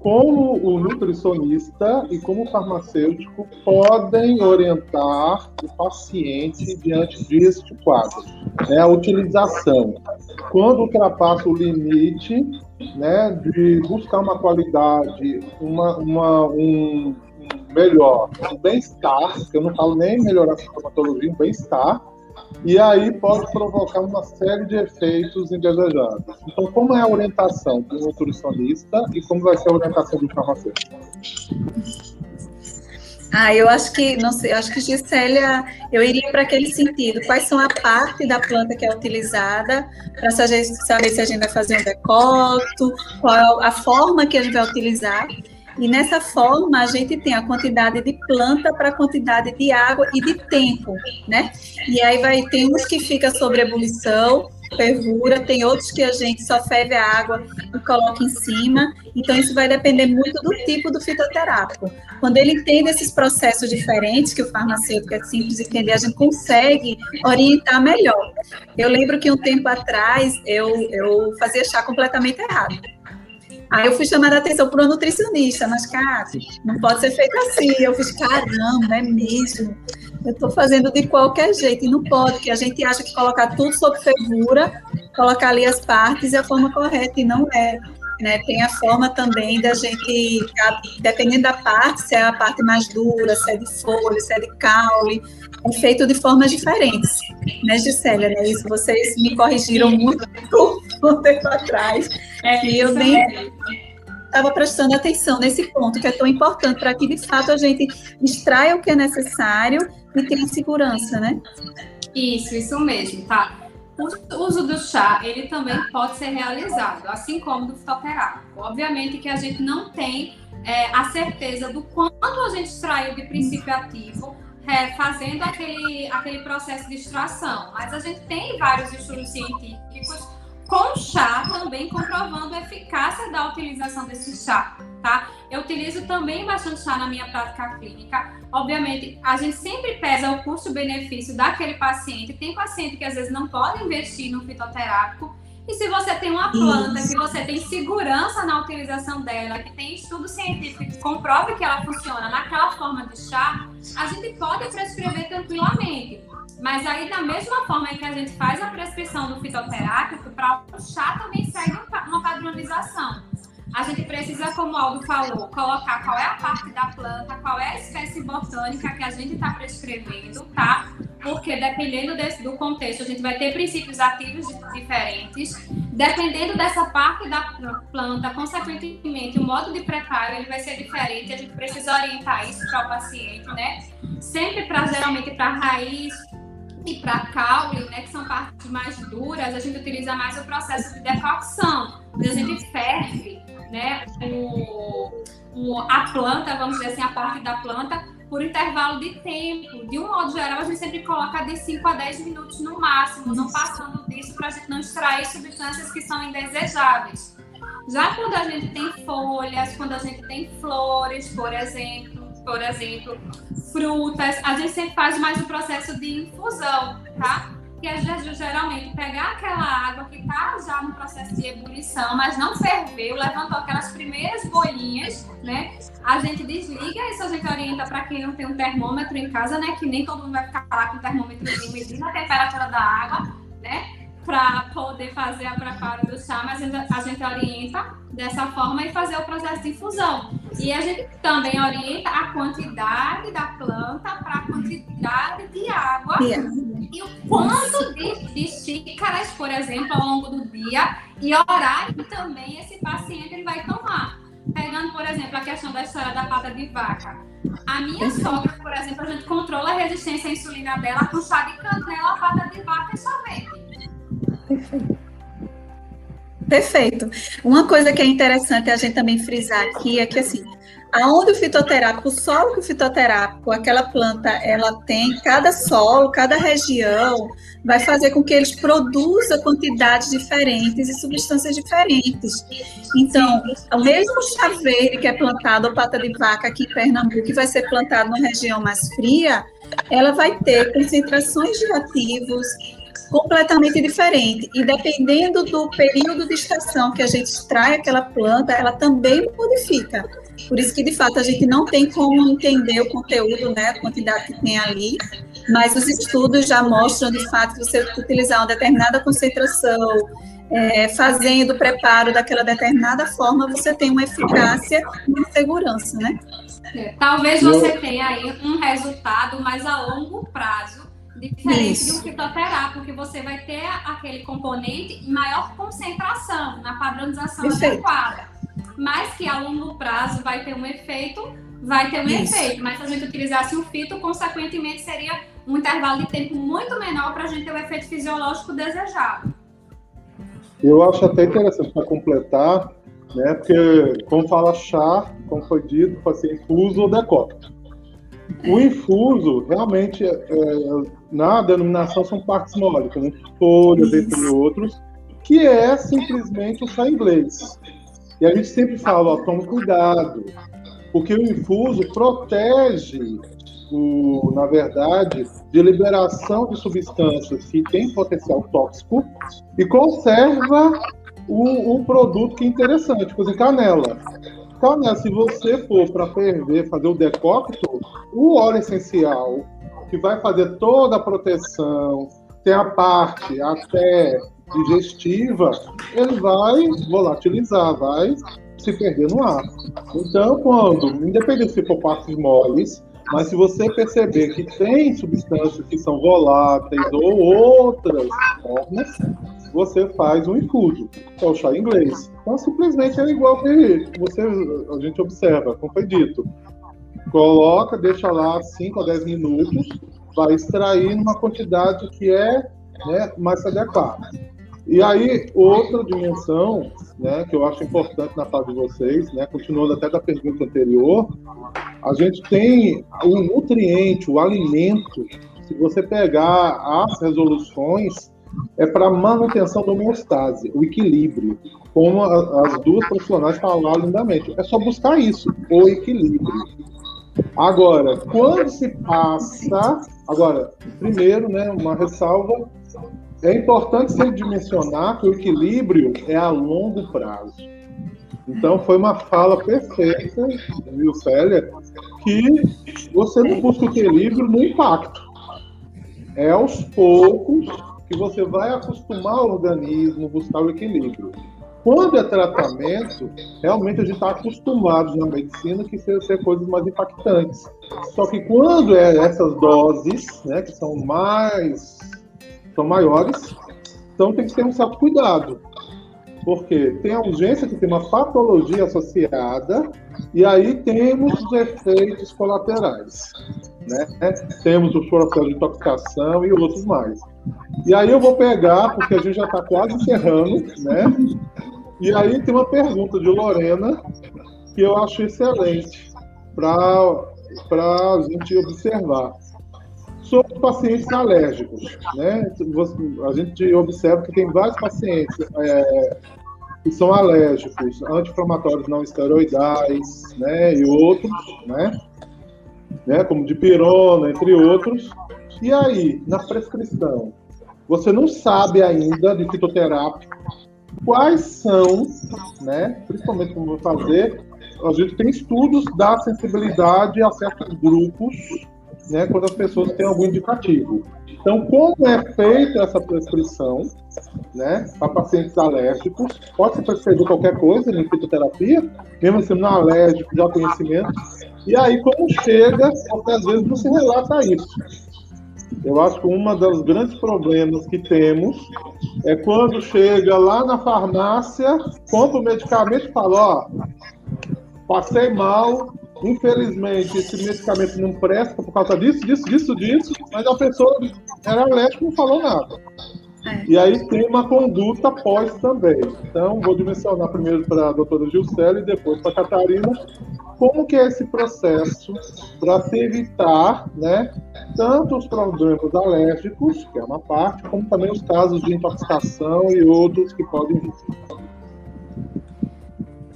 como o nutricionista e como o farmacêutico podem orientar o paciente diante deste quadro, né, a utilização. Quando ultrapassa o limite né, de buscar uma qualidade, uma, uma, um, melhor, um bem-estar, que eu não falo nem melhorar a sintomatologia, um bem-estar, e aí pode provocar uma série de efeitos indesejados. Então, como é a orientação do nutricionista e como vai ser a orientação do farmacêutico? Ah, eu acho que, não sei, acho que Gisélia, eu iria para aquele sentido. Quais são a parte da planta que é utilizada, para saber se a gente vai fazer um decocto, qual a forma que a gente vai utilizar. E nessa forma a gente tem a quantidade de planta para a quantidade de água e de tempo, né? E aí vai ter uns que fica sobre ebulição, fervura, tem outros que a gente só ferve a água e coloca em cima. Então, isso vai depender muito do tipo do fitoterápico. Quando ele entende esses processos diferentes, que o farmacêutico é simples de entender, a gente consegue orientar melhor. Eu lembro que um tempo atrás eu, eu fazia chá completamente errado. Aí eu fui chamada a atenção por uma nutricionista, mas, cara, não pode ser feito assim. Eu fiz, caramba, é mesmo. Eu estou fazendo de qualquer jeito, e não pode, que a gente acha que colocar tudo sob fervura, colocar ali as partes é a forma correta, e não é. Né? Tem a forma também da gente, dependendo da parte, se é a parte mais dura, se é de folha, se é de caule, é feito de formas diferentes, né, Gisélia? Né? Isso vocês me corrigiram muito (laughs) um tempo atrás, é, e eu nem estava prestando atenção nesse ponto que é tão importante para que de fato a gente extraia o que é necessário e tenha segurança, né? Isso, isso mesmo, tá? O uso do chá, ele também pode ser realizado, assim como do fitoterápico. Obviamente que a gente não tem é, a certeza do quanto a gente extraiu de princípio ativo é, fazendo aquele, aquele processo de extração, mas a gente tem vários estudos científicos com chá também comprovando a eficácia da utilização desse chá, tá? Eu utilizo também bastante chá na minha prática clínica. Obviamente, a gente sempre pesa o custo-benefício daquele paciente. Tem paciente que às vezes não pode investir no fitoterápico. E se você tem uma planta que você tem segurança na utilização dela, que tem estudo científico que comprova que ela funciona naquela forma de chá, a gente pode prescrever tranquilamente. Mas aí, da mesma forma que a gente faz a prescrição do fitoterápico, para o chá também segue uma padronização. A gente precisa, como o Aldo falou, colocar qual é a parte da planta, qual é a espécie botânica que a gente está prescrevendo, tá? Porque dependendo desse, do contexto, a gente vai ter princípios ativos diferentes. Dependendo dessa parte da planta, consequentemente, o modo de preparo ele vai ser diferente. A gente precisa orientar isso para o paciente, né? Sempre para geralmente para raiz, e para caule, né, que são partes mais duras, a gente utiliza mais o processo de decocção, a gente ferve né, o, o, a planta, vamos dizer assim, a parte da planta, por intervalo de tempo. De um modo geral, a gente sempre coloca de 5 a 10 minutos no máximo, não passando disso para a gente não extrair substâncias que são indesejáveis. Já quando a gente tem folhas, quando a gente tem flores, por exemplo, por exemplo, frutas. A gente sempre faz mais o processo de infusão, tá? Que a gente geralmente pegar aquela água que está já no processo de ebulição, mas não ferveu, levantou aquelas primeiras bolinhas, né? A gente desliga, isso a gente orienta para quem não tem um termômetro em casa, né? Que nem todo mundo vai ficar lá com o termômetro medindo a temperatura da água, né? Para poder fazer a preparo do chá, mas a gente orienta dessa forma e fazer o processo de infusão. E a gente também orienta a quantidade da planta para a quantidade de água yeah. e o quanto de, de xícaras, por exemplo, ao longo do dia e horário também esse paciente ele vai tomar. Pegando, por exemplo, a questão da história da pata de vaca. A minha sogra, por exemplo, a gente controla a resistência à insulina dela com chá de canela, pata de vaca e sorvete. Perfeito. Perfeito. Uma coisa que é interessante a gente também frisar aqui é que assim, aonde o fitoterápico, o solo que o fitoterápico, aquela planta, ela tem, cada solo, cada região, vai fazer com que eles produzam quantidades diferentes e substâncias diferentes. Então, o mesmo chá verde que é plantado, ou pata de vaca aqui em Pernambuco, que vai ser plantado numa região mais fria, ela vai ter concentrações de ativos, completamente diferente. E dependendo do período de estação que a gente extrai aquela planta, ela também modifica. Por isso que, de fato, a gente não tem como entender o conteúdo, né, a quantidade que tem ali, mas os estudos já mostram, de fato, que você utilizar uma determinada concentração, é, fazendo o preparo daquela determinada forma, você tem uma eficácia e uma segurança, né? É, talvez você tenha aí um resultado mais a longo prazo, Diferente Isso. do fitoterápico, que você vai ter aquele componente em maior concentração, na padronização Perfeito. adequada. Mas que a longo prazo vai ter um efeito vai ter um Isso. efeito. Mas se a gente utilizasse o fito, consequentemente seria um intervalo de tempo muito menor para a gente ter o efeito fisiológico desejado. Eu acho até interessante para completar, né? Porque, como fala chá, como foi dito, pode ser infuso ou decópito. O infuso, realmente, é, na denominação, são partes mólicas, né? folhas, entre outros, que é simplesmente o chá inglês. E a gente sempre fala, ó, toma cuidado, porque o infuso protege, o, na verdade, de liberação de substâncias que têm potencial tóxico e conserva o, o produto que é interessante, por exemplo, canela. Canela, se você for para ferver, fazer o decópito, o óleo essencial, que vai fazer toda a proteção, tem a parte até digestiva, ele vai volatilizar, vai se perder no ar. Então, quando, independente se for partes moles, mas se você perceber que tem substâncias que são voláteis ou outras formas, você faz um infuso, que é o chá inglês. Então, simplesmente é igual que você, a gente observa, como foi dito. Coloca, deixa lá 5 a 10 minutos, vai extrair numa quantidade que é né, mais adequada. E aí, outra dimensão, né, que eu acho importante na fase de vocês, né, continuando até da pergunta anterior, a gente tem o nutriente, o alimento, se você pegar as resoluções, é para manutenção da homeostase, o equilíbrio, como as duas profissionais falaram lindamente. É só buscar isso, o equilíbrio. Agora, quando se passa. Agora, primeiro, né, uma ressalva é importante sempre dimensionar que o equilíbrio é a longo prazo. Então, foi uma fala perfeita, viu, Célia? Que você não busca o equilíbrio no impacto. É aos poucos que você vai acostumar o organismo, buscar o equilíbrio. Quando é tratamento, realmente a gente está acostumado na medicina que ser, ser coisas mais impactantes. Só que quando é essas doses, né, que são mais são maiores, então tem que ter um certo cuidado. Porque tem a urgência que tem uma patologia associada, e aí temos os efeitos colaterais. Né? Temos o processo de intoxicação e outros mais. E aí eu vou pegar, porque a gente já está quase encerrando, né? E aí tem uma pergunta de Lorena que eu acho excelente para a gente observar sobre pacientes alérgicos. Né? A gente observa que tem vários pacientes é, que são alérgicos, anti-inflamatórios não esteroidais, né, e outros, né, né, como dipirona, entre outros. E aí, na prescrição, você não sabe ainda de fitoterápico quais são, né, principalmente como vou fazer, a gente tem estudos da sensibilidade a certos grupos né, quando as pessoas têm algum indicativo. Então, como é feita essa prescrição, né, para pacientes alérgicos, pode se prescrever qualquer coisa em fitoterapia, mesmo sendo não alérgico, já conhecimento, e aí como chega, às vezes não se relata isso. Eu acho que um dos grandes problemas que temos é quando chega lá na farmácia, compra o medicamento e fala, ó, passei mal, Infelizmente, esse medicamento não presta por causa disso, disso, disso, disso, mas a pessoa era alérgica e não falou nada. É. E aí tem uma conduta pós também. Então, vou dimensionar primeiro para a doutora Gilcela e depois para a Catarina como que é esse processo para se evitar né, tanto os problemas alérgicos, que é uma parte, como também os casos de intoxicação e outros que podem vir.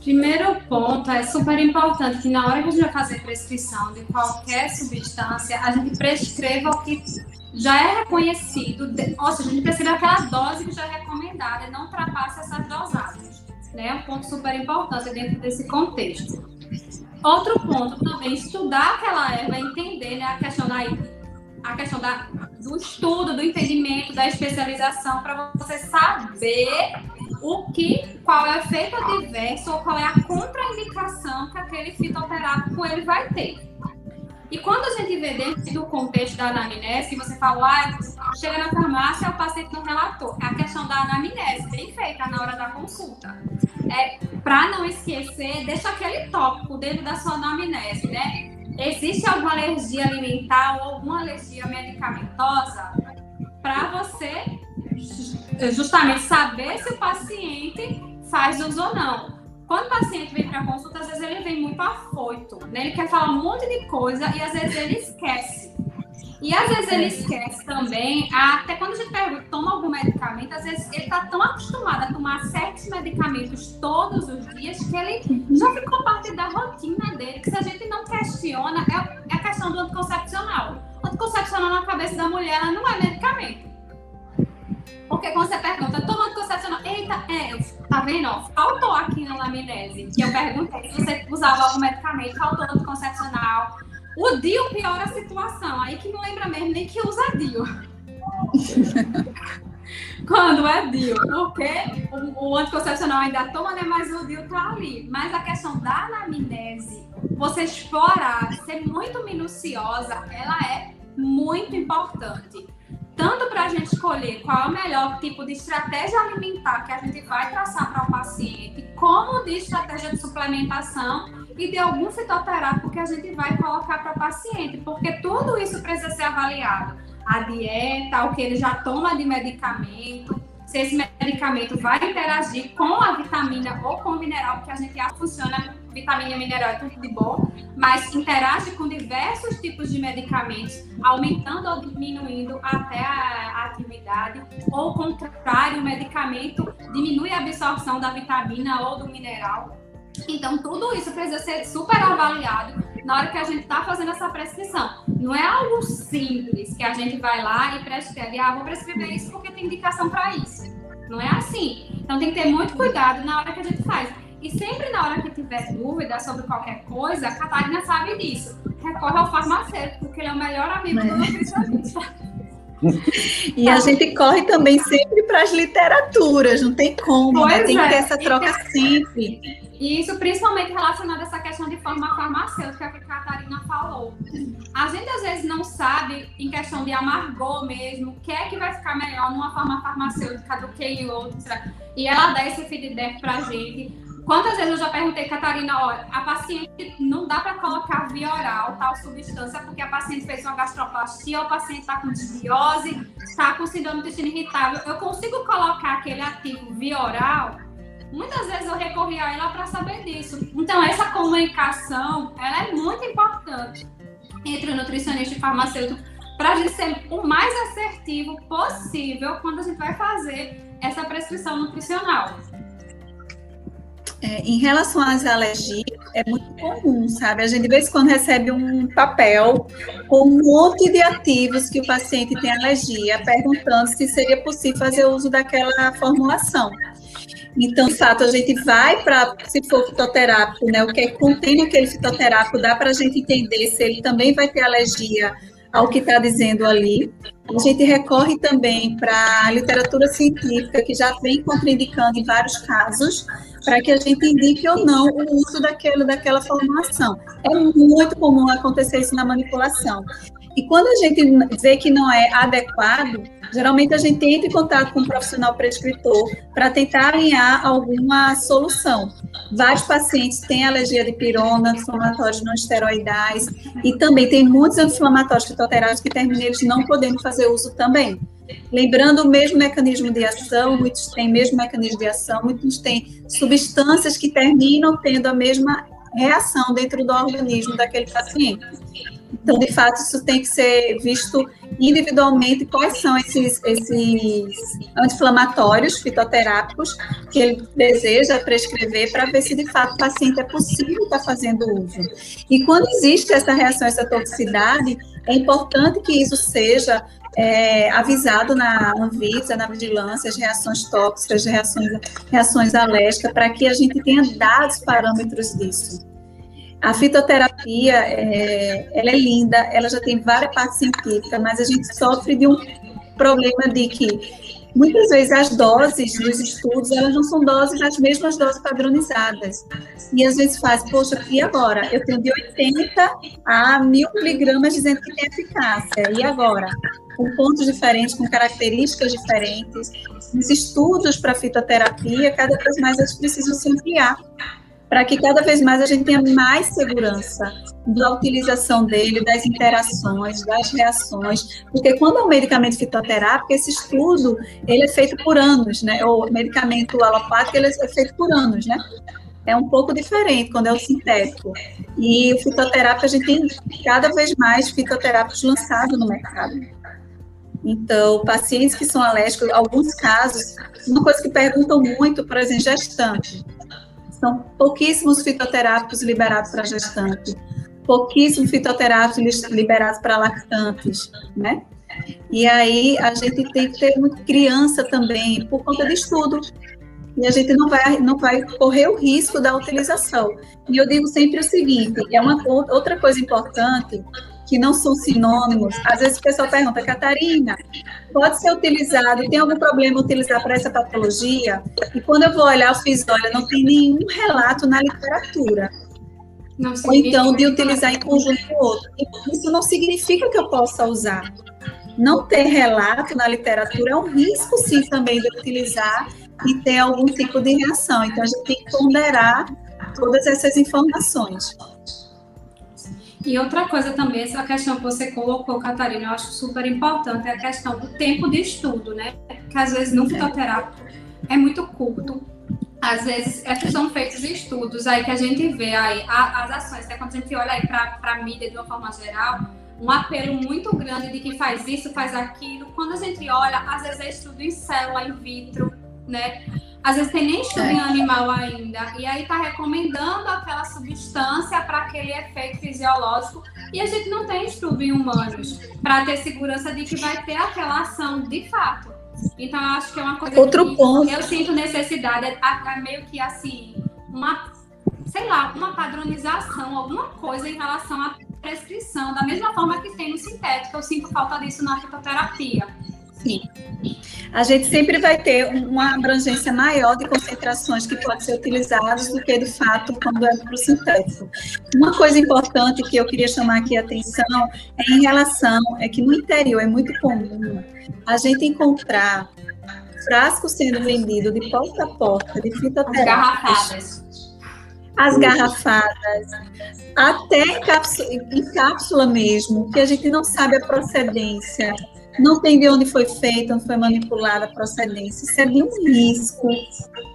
Primeiro ponto é super importante que na hora que a gente vai fazer prescrição de qualquer substância, a gente prescreva o que já é reconhecido, ou seja, a gente prescreve aquela dose que já é recomendada não ultrapasse essas dosagens. Né? É um ponto super importante dentro desse contexto. Outro ponto também, estudar aquela erva, entender né, a questão da a questão da, do estudo, do entendimento, da especialização, para você saber o que, qual é o efeito adverso ou qual é a contraindicação que aquele fitoterápico ele vai ter. E quando a gente vê dentro do contexto da anamnese, você fala, ah, chega na farmácia, o paciente não relatou. É a questão da anamnese, bem feita na hora da consulta. É, para não esquecer, deixa aquele tópico dentro da sua anamnese, né? Existe alguma alergia alimentar ou alguma alergia medicamentosa para você justamente saber se o paciente faz uso ou não. Quando o paciente vem para consulta, às vezes ele vem muito afoito, né? Ele quer falar um monte de coisa e às vezes ele esquece. E às vezes ele esquece também, até quando a gente pergunta, toma algum medicamento, às vezes ele está tão acostumado a tomar certos medicamentos todos os dias que ele já ficou parte da rotina dele, que se a gente não questiona, é, é a questão do anticoncepcional. O anticoncepcional na cabeça da mulher ela não é medicamento. Porque quando você pergunta, toma anticoncepcional, eita, é, tá vendo? faltou aqui na laminese. Que eu perguntei se você usava algum medicamento, faltou anticoncepcional. O DIU piora a situação. Aí que não lembra mesmo nem que usa DIU. (laughs) Quando é DIU, porque o, o, anticoncepcional ainda toma, né? Mas o DIU tá ali. Mas a questão da anamnese, você explorar, ser muito minuciosa, ela é muito importante tanto para a gente escolher qual é o melhor tipo de estratégia alimentar que a gente vai traçar para o paciente, como de estratégia de suplementação e de algum fitoterápico que a gente vai colocar para o paciente, porque tudo isso precisa ser avaliado. A dieta, o que ele já toma de medicamento, se esse medicamento vai interagir com a vitamina ou com o mineral, que a gente acha funciona, vitamina e mineral é tudo de bom, mas interage com diversos tipos de medicamentos, aumentando ou diminuindo até a atividade, ou contrário, o medicamento diminui a absorção da vitamina ou do mineral. Então, tudo isso precisa ser super avaliado na hora que a gente está fazendo essa prescrição. Não é algo simples que a gente vai lá e prescreve, ah, vou prescrever isso porque tem indicação para isso. Não é assim. Então tem que ter muito cuidado na hora que a gente faz. E sempre na hora que tiver dúvida sobre qualquer coisa, a Catarina sabe disso. Recorre ao farmacêutico, porque ele é o melhor amigo do nutricionista. (laughs) E a gente corre também sempre para as literaturas, não tem como, né? Tem é. que ter essa troca sempre. E isso principalmente relacionado a essa questão de forma farmacêutica que a Catarina falou. A gente às vezes não sabe, em questão de amargor mesmo, o que é que vai ficar melhor numa forma farmacêutica do que em outra. E ela dá esse feedback pra gente. Quantas vezes eu já perguntei, Catarina, olha, a paciente não dá para colocar via oral tal substância porque a paciente fez uma gastroplastia, o paciente está com desbiose, está com síndrome do intestino irritável. Eu consigo colocar aquele ativo via oral? Muitas vezes eu recorri a ela para saber disso. Então, essa comunicação ela é muito importante entre o nutricionista e o farmacêutico para a gente ser o mais assertivo possível quando a gente vai fazer essa prescrição nutricional. É, em relação às alergias, é muito comum, sabe? A gente de vez em quando recebe um papel com um monte de ativos que o paciente tem alergia, perguntando se seria possível fazer uso daquela formulação. Então, de fato, a gente vai para, se for fitoterápico, né, o que contém naquele fitoterápico, dá para a gente entender se ele também vai ter alergia ao que está dizendo ali. A gente recorre também para a literatura científica, que já vem contraindicando em vários casos, para que a gente indique ou não o uso daquela, daquela formulação. É muito comum acontecer isso na manipulação. E quando a gente vê que não é adequado, geralmente a gente entra em contato com um profissional prescritor para tentar alinhar alguma solução. Vários pacientes têm alergia de pirona, inflamatórios não esteroidais, e também tem muitos inflamatórios fitoterápicos que terminam eles não podendo fazer uso também. Lembrando o mesmo mecanismo de ação, muitos têm mesmo mecanismo de ação, muitos têm substâncias que terminam tendo a mesma reação dentro do organismo daquele paciente. Então, de fato, isso tem que ser visto individualmente quais são esses, esses anti-inflamatórios fitoterápicos que ele deseja prescrever para ver se de fato o paciente é possível estar fazendo uso. E quando existe essa reação, essa toxicidade, é importante que isso seja é, avisado na Anvisa, na vigilância, as reações tóxicas, reações, reações alérgicas, para que a gente tenha dados parâmetros disso. A fitoterapia, é, ela é linda, ela já tem várias partes científicas, mas a gente sofre de um problema de que muitas vezes as doses dos estudos, elas não são doses, as mesmas doses padronizadas. E às vezes faz, poxa, e agora? Eu tenho de 80 a 1000 miligramas dizendo que tem eficácia, e agora? Com pontos diferentes, com características diferentes. Os estudos para fitoterapia, cada vez mais eles precisam se ampliar para que cada vez mais a gente tenha mais segurança da utilização dele, das interações, das reações, porque quando é um medicamento fitoterápico, esse estudo ele é feito por anos, né? O medicamento alopático ele é feito por anos, né? É um pouco diferente quando é o sintético. E o fitoterápico, a gente tem cada vez mais fitoterápicos lançados no mercado. Então, pacientes que são alérgicos, alguns casos, uma coisa que perguntam muito, por exemplo, gestante. São pouquíssimos fitoterápicos liberados para gestante, pouquíssimos fitoterápicos liberados para lactantes, né? E aí a gente tem que ter muito criança também, por conta de estudo. E a gente não vai, não vai correr o risco da utilização. E eu digo sempre o seguinte: é uma outra coisa importante que não são sinônimos. Às vezes o pessoal pergunta, Catarina, pode ser utilizado, tem algum problema utilizar para essa patologia? E quando eu vou olhar, eu fiz, olha, não tem nenhum relato na literatura. Ou então de utilizar em conjunto com outro. Isso não significa que eu possa usar. Não ter relato na literatura é um risco, sim, também de utilizar e ter algum tipo de reação. Então, a gente tem que ponderar todas essas informações. E outra coisa também, essa questão que você colocou, Catarina, eu acho super importante, é a questão do tempo de estudo, né? Que às vezes no fitoterápico é muito curto. Às vezes é que são feitos estudos aí que a gente vê aí as ações, né? quando a gente olha aí para a mídia de uma forma geral, um apelo muito grande de que faz isso, faz aquilo. Quando a gente olha, às vezes é estudo em célula, in vitro, né? Às vezes tem nem estudo é. em animal ainda, e aí tá recomendando aquela substância para aquele efeito fisiológico, e a gente não tem estudo em humanos para ter segurança de que vai ter aquela ação de fato. Então, eu acho que é uma coisa Outro que ponto. eu sinto necessidade, é, é meio que assim, uma, sei lá, uma padronização, alguma coisa em relação à prescrição, da mesma forma que tem no sintético. Eu sinto falta disso na fitoterapia Sim. A gente sempre vai ter uma abrangência maior de concentrações que podem ser utilizadas do que, de fato, quando é para o sintético. Uma coisa importante que eu queria chamar aqui a atenção é em relação, é que no interior é muito comum a gente encontrar frascos sendo vendidos de porta a porta, de fitoterápicos. As garrafadas, até em cápsula, em cápsula mesmo, que a gente não sabe a procedência não tem de onde foi feita, onde foi manipulada a procedência. Isso é de um risco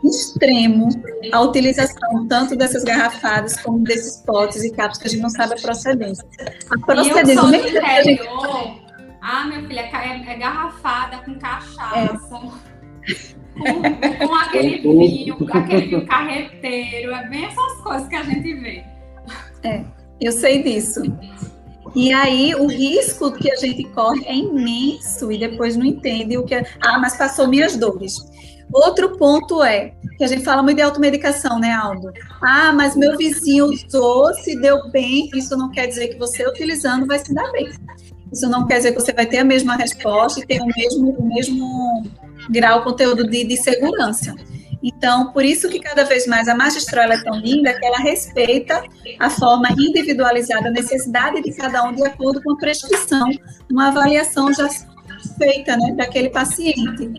extremo a utilização tanto dessas garrafadas como desses potes e cápsulas que a gente não sabe a procedência. A procedência. Eu sou do interior. Gente... Ah, minha filha, é, é garrafada com cachaça. É. Com, com, aquele vinho, aquele vinho carreteiro, é bem essas coisas que a gente vê. É, eu sei disso. E aí o risco que a gente corre é imenso e depois não entende o que é. Ah, mas passou minhas dores. Outro ponto é que a gente fala muito de automedicação, né, Aldo? Ah, mas meu vizinho usou, se deu bem. Isso não quer dizer que você utilizando vai se dar bem. Isso não quer dizer que você vai ter a mesma resposta e ter o mesmo, o mesmo grau, conteúdo de, de segurança. Então, por isso que cada vez mais a magistral é tão linda que ela respeita a forma individualizada, a necessidade de cada um de acordo com a prescrição, uma avaliação já feita né, daquele paciente.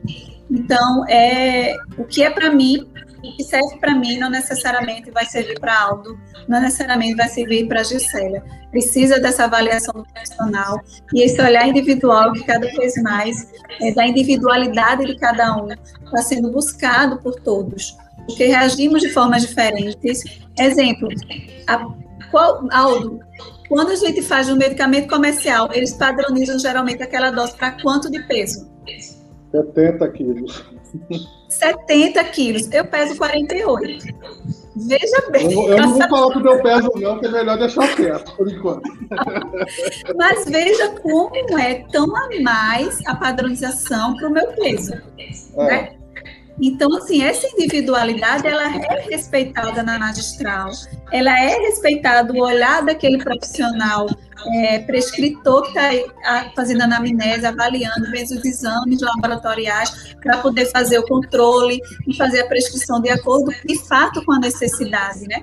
Então, é, o que é para mim, o que serve para mim não necessariamente vai servir para Aldo, não necessariamente vai servir para Gisela. Precisa dessa avaliação do profissional e esse olhar individual que cada vez mais é, da individualidade de cada um está sendo buscado por todos, porque reagimos de formas diferentes. Exemplo, a, qual, Aldo, quando a gente faz um medicamento comercial, eles padronizam geralmente aquela dose para quanto de peso? 70 quilos. 70 quilos. Eu peso 48. Veja bem. Eu, eu não vou falar que eu peso, não, que é melhor deixar quieto, por enquanto. (laughs) Mas veja como é tão a mais a padronização para o meu peso. É. Né? Então, assim, essa individualidade, ela é respeitada na magistral, ela é respeitada o olhar daquele profissional é, prescritor que está fazendo anamnese, avaliando, vendo os exames laboratoriais para poder fazer o controle e fazer a prescrição de acordo, de fato, com a necessidade, né?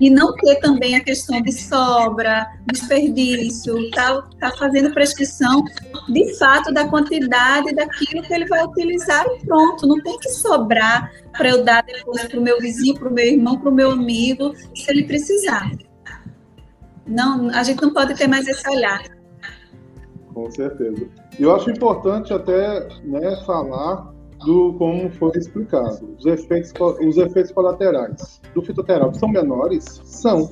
e não ter também a questão de sobra, desperdício, está tá fazendo prescrição de fato da quantidade daquilo que ele vai utilizar e pronto, não tem que sobrar para eu dar depois para o meu vizinho, para o meu irmão, para o meu amigo, se ele precisar. Não, a gente não pode ter mais esse olhar. Com certeza. E eu acho importante até né, falar do como foi explicado. Os efeitos, os efeitos colaterais do fitoterápico são menores? São.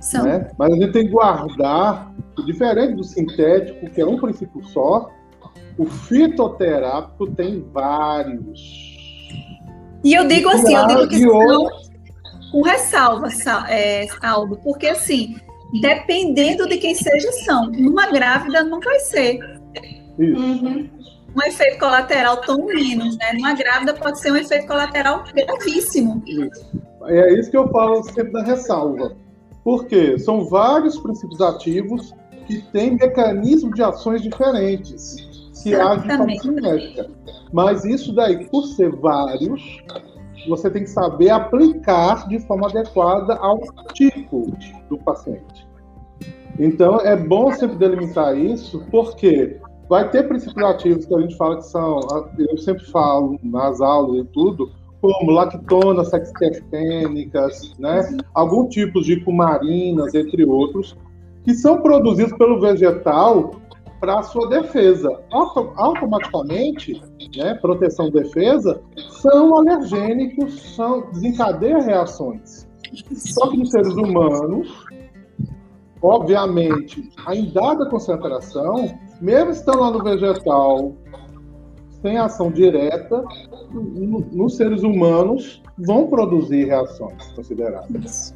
São. Né? Mas a gente tem que guardar, diferente do sintético, que é um princípio só, o fitoterápico tem vários. E eu digo assim, eu digo que são com ressalva, é, Aldo, porque assim, dependendo de quem seja, são. Uma grávida não vai ser. Isso. Uhum um efeito colateral tão menos, né? Numa grávida pode ser um efeito colateral gravíssimo. É isso que eu falo sempre da ressalva. Porque são vários princípios ativos que têm mecanismos de ações diferentes que agem de forma cinética. Mas isso daí, por ser vários, você tem que saber aplicar de forma adequada ao tipo do paciente. Então, é bom sempre delimitar isso, porque Vai ter princípios ativos que a gente fala que são, eu sempre falo nas aulas e tudo, como lactona, sextefênicas, né? Alguns tipos de cumarinas, entre outros, que são produzidos pelo vegetal para sua defesa. Auto, automaticamente, né, proteção defesa, são alergênicos, são, desencadeiam reações. Só que nos seres humanos, obviamente, em dada concentração, mesmo estando lá no vegetal, sem ação direta, nos seres humanos vão produzir reações consideráveis.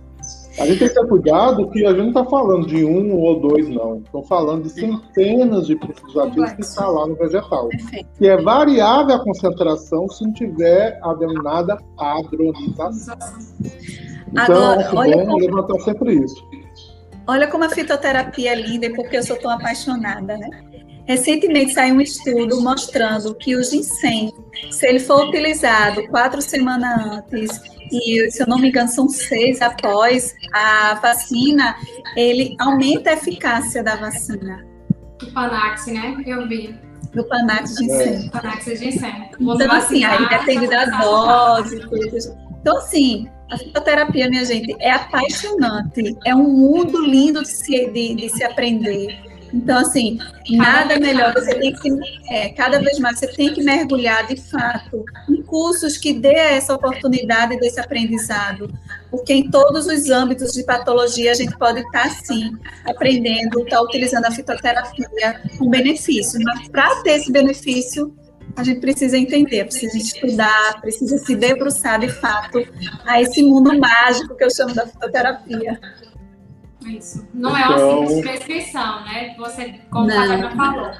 A gente tem que ter cuidado que a gente não está falando de um ou dois, não. Estão falando de centenas de princípios ativos que estão lá no vegetal. Que é variável a concentração se não tiver a denominada padronização. Então, Agora, é olha bom como... levantar sempre isso. Olha como a fitoterapia é linda e porque eu sou tão apaixonada, né? Recentemente saiu um estudo mostrando que o ginseng, se ele for utilizado quatro semanas antes e, se eu não me engano, são seis após a vacina, ele aumenta a eficácia da vacina. O Panax, né? Eu vi. Do Panax ginseng. É. Panax ginseng. Então, assim, aí depende da dose. Então, assim, a fitoterapia, minha gente, é apaixonante. É um mundo lindo de se, de, de se aprender. Então, assim, nada melhor. Você tem que, é, cada vez mais, você tem que mergulhar de fato em cursos que dê essa oportunidade desse aprendizado, porque em todos os âmbitos de patologia a gente pode estar, sim, aprendendo, estar utilizando a fitoterapia com benefício. Mas para ter esse benefício, a gente precisa entender, precisa estudar, precisa se debruçar de fato a esse mundo mágico que eu chamo da fitoterapia. Isso. Não então... é uma simples prescrição, né? Você, como Não. a Catarina falou,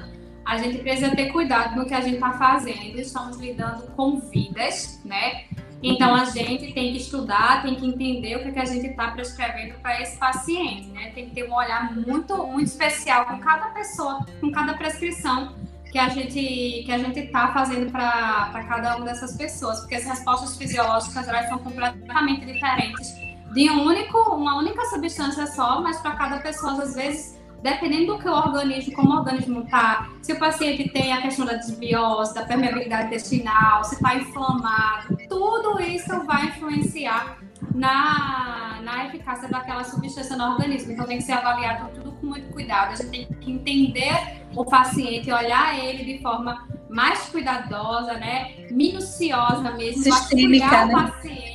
a gente precisa ter cuidado no que a gente está fazendo. Estamos lidando com vidas, né? Então a gente tem que estudar, tem que entender o que, que a gente está prescrevendo para esse paciente, né? Tem que ter um olhar muito, muito especial com cada pessoa, com cada prescrição que a gente que a gente está fazendo para cada uma dessas pessoas, porque as respostas fisiológicas elas são completamente diferentes de um único, uma única substância só, mas para cada pessoa, às vezes, dependendo do que o organismo, como o organismo está, se o paciente tem a questão da desbiose, da permeabilidade intestinal, se está inflamado, tudo isso vai influenciar na, na eficácia daquela substância no organismo. Então tem que ser avaliado tudo com muito cuidado. A gente tem que entender o paciente, olhar ele de forma mais cuidadosa, né? Minuciosa mesmo, Sistêmica, né? o paciente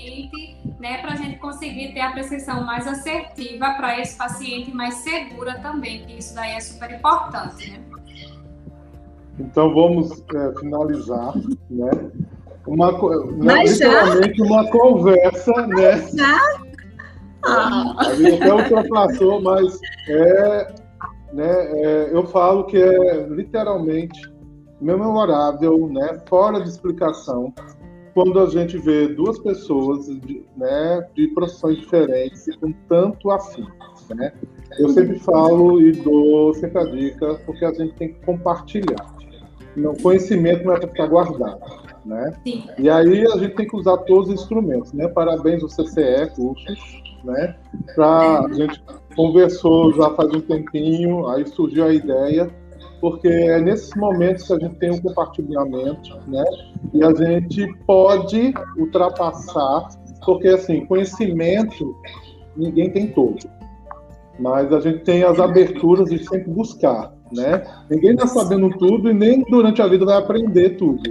né, para a gente conseguir ter a prescrição mais assertiva para esse paciente, mais segura também, que isso daí é super importante, né? Então vamos é, finalizar, né? Uma, Mas literalmente já? uma conversa, né? Já? Ah. A gente até ultrapassou, mas é, né, é, eu falo que é literalmente memorável, né, fora de explicação, quando a gente vê duas pessoas de, né, de profissões diferentes com tanto afim. Né? Eu sempre falo e dou sempre a dica, porque a gente tem que compartilhar. Não, conhecimento não é para ficar guardado. Né? E aí a gente tem que usar todos os instrumentos, né? Parabéns ao CCE, cursos, né? Pra, a gente conversou já faz um tempinho, aí surgiu a ideia, porque é nesses momentos que a gente tem um compartilhamento, né? E a gente pode ultrapassar, porque assim, conhecimento ninguém tem todo, mas a gente tem as aberturas de sempre buscar, né? Ninguém está sabendo tudo e nem durante a vida vai aprender tudo.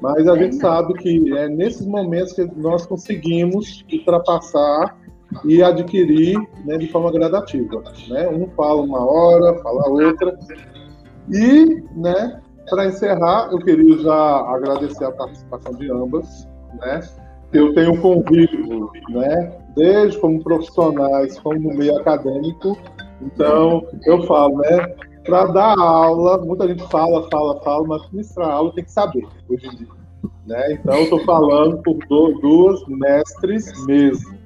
Mas a gente sabe que é nesses momentos que nós conseguimos ultrapassar e adquirir né, de forma gradativa. Né? Um fala uma hora, fala outra. E, né, para encerrar, eu queria já agradecer a participação de ambas. Né? Eu tenho convívio, né, desde como profissionais, como meio acadêmico. Então, eu falo, né, para dar aula, muita gente fala, fala, fala, mas ministrar aula tem que saber, hoje em dia. Né? Então, eu estou falando por duas mestres mesmo.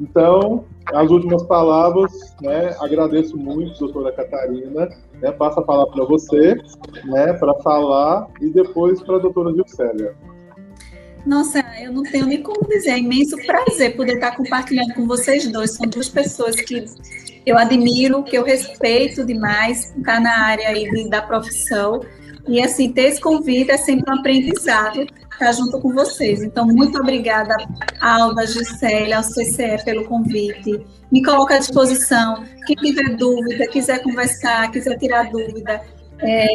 Então, as últimas palavras, né, agradeço muito, doutora Catarina, né, passo a palavra para você, né, para falar, e depois para a doutora Gilcélia. Nossa, eu não tenho nem como dizer, é imenso prazer poder estar compartilhando com vocês dois. São duas pessoas que eu admiro, que eu respeito demais, estar na área aí da profissão. E assim, ter esse convite é sempre um aprendizado estar junto com vocês. Então, muito obrigada, Alda, Gisele, ao CCE pelo convite. Me coloco à disposição. Quem tiver dúvida, quiser conversar, quiser tirar dúvida. É,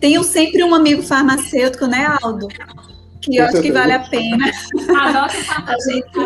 tenho sempre um amigo farmacêutico, né, Aldo? que eu acho que vale a pena. Adote (laughs) o farmacêutico.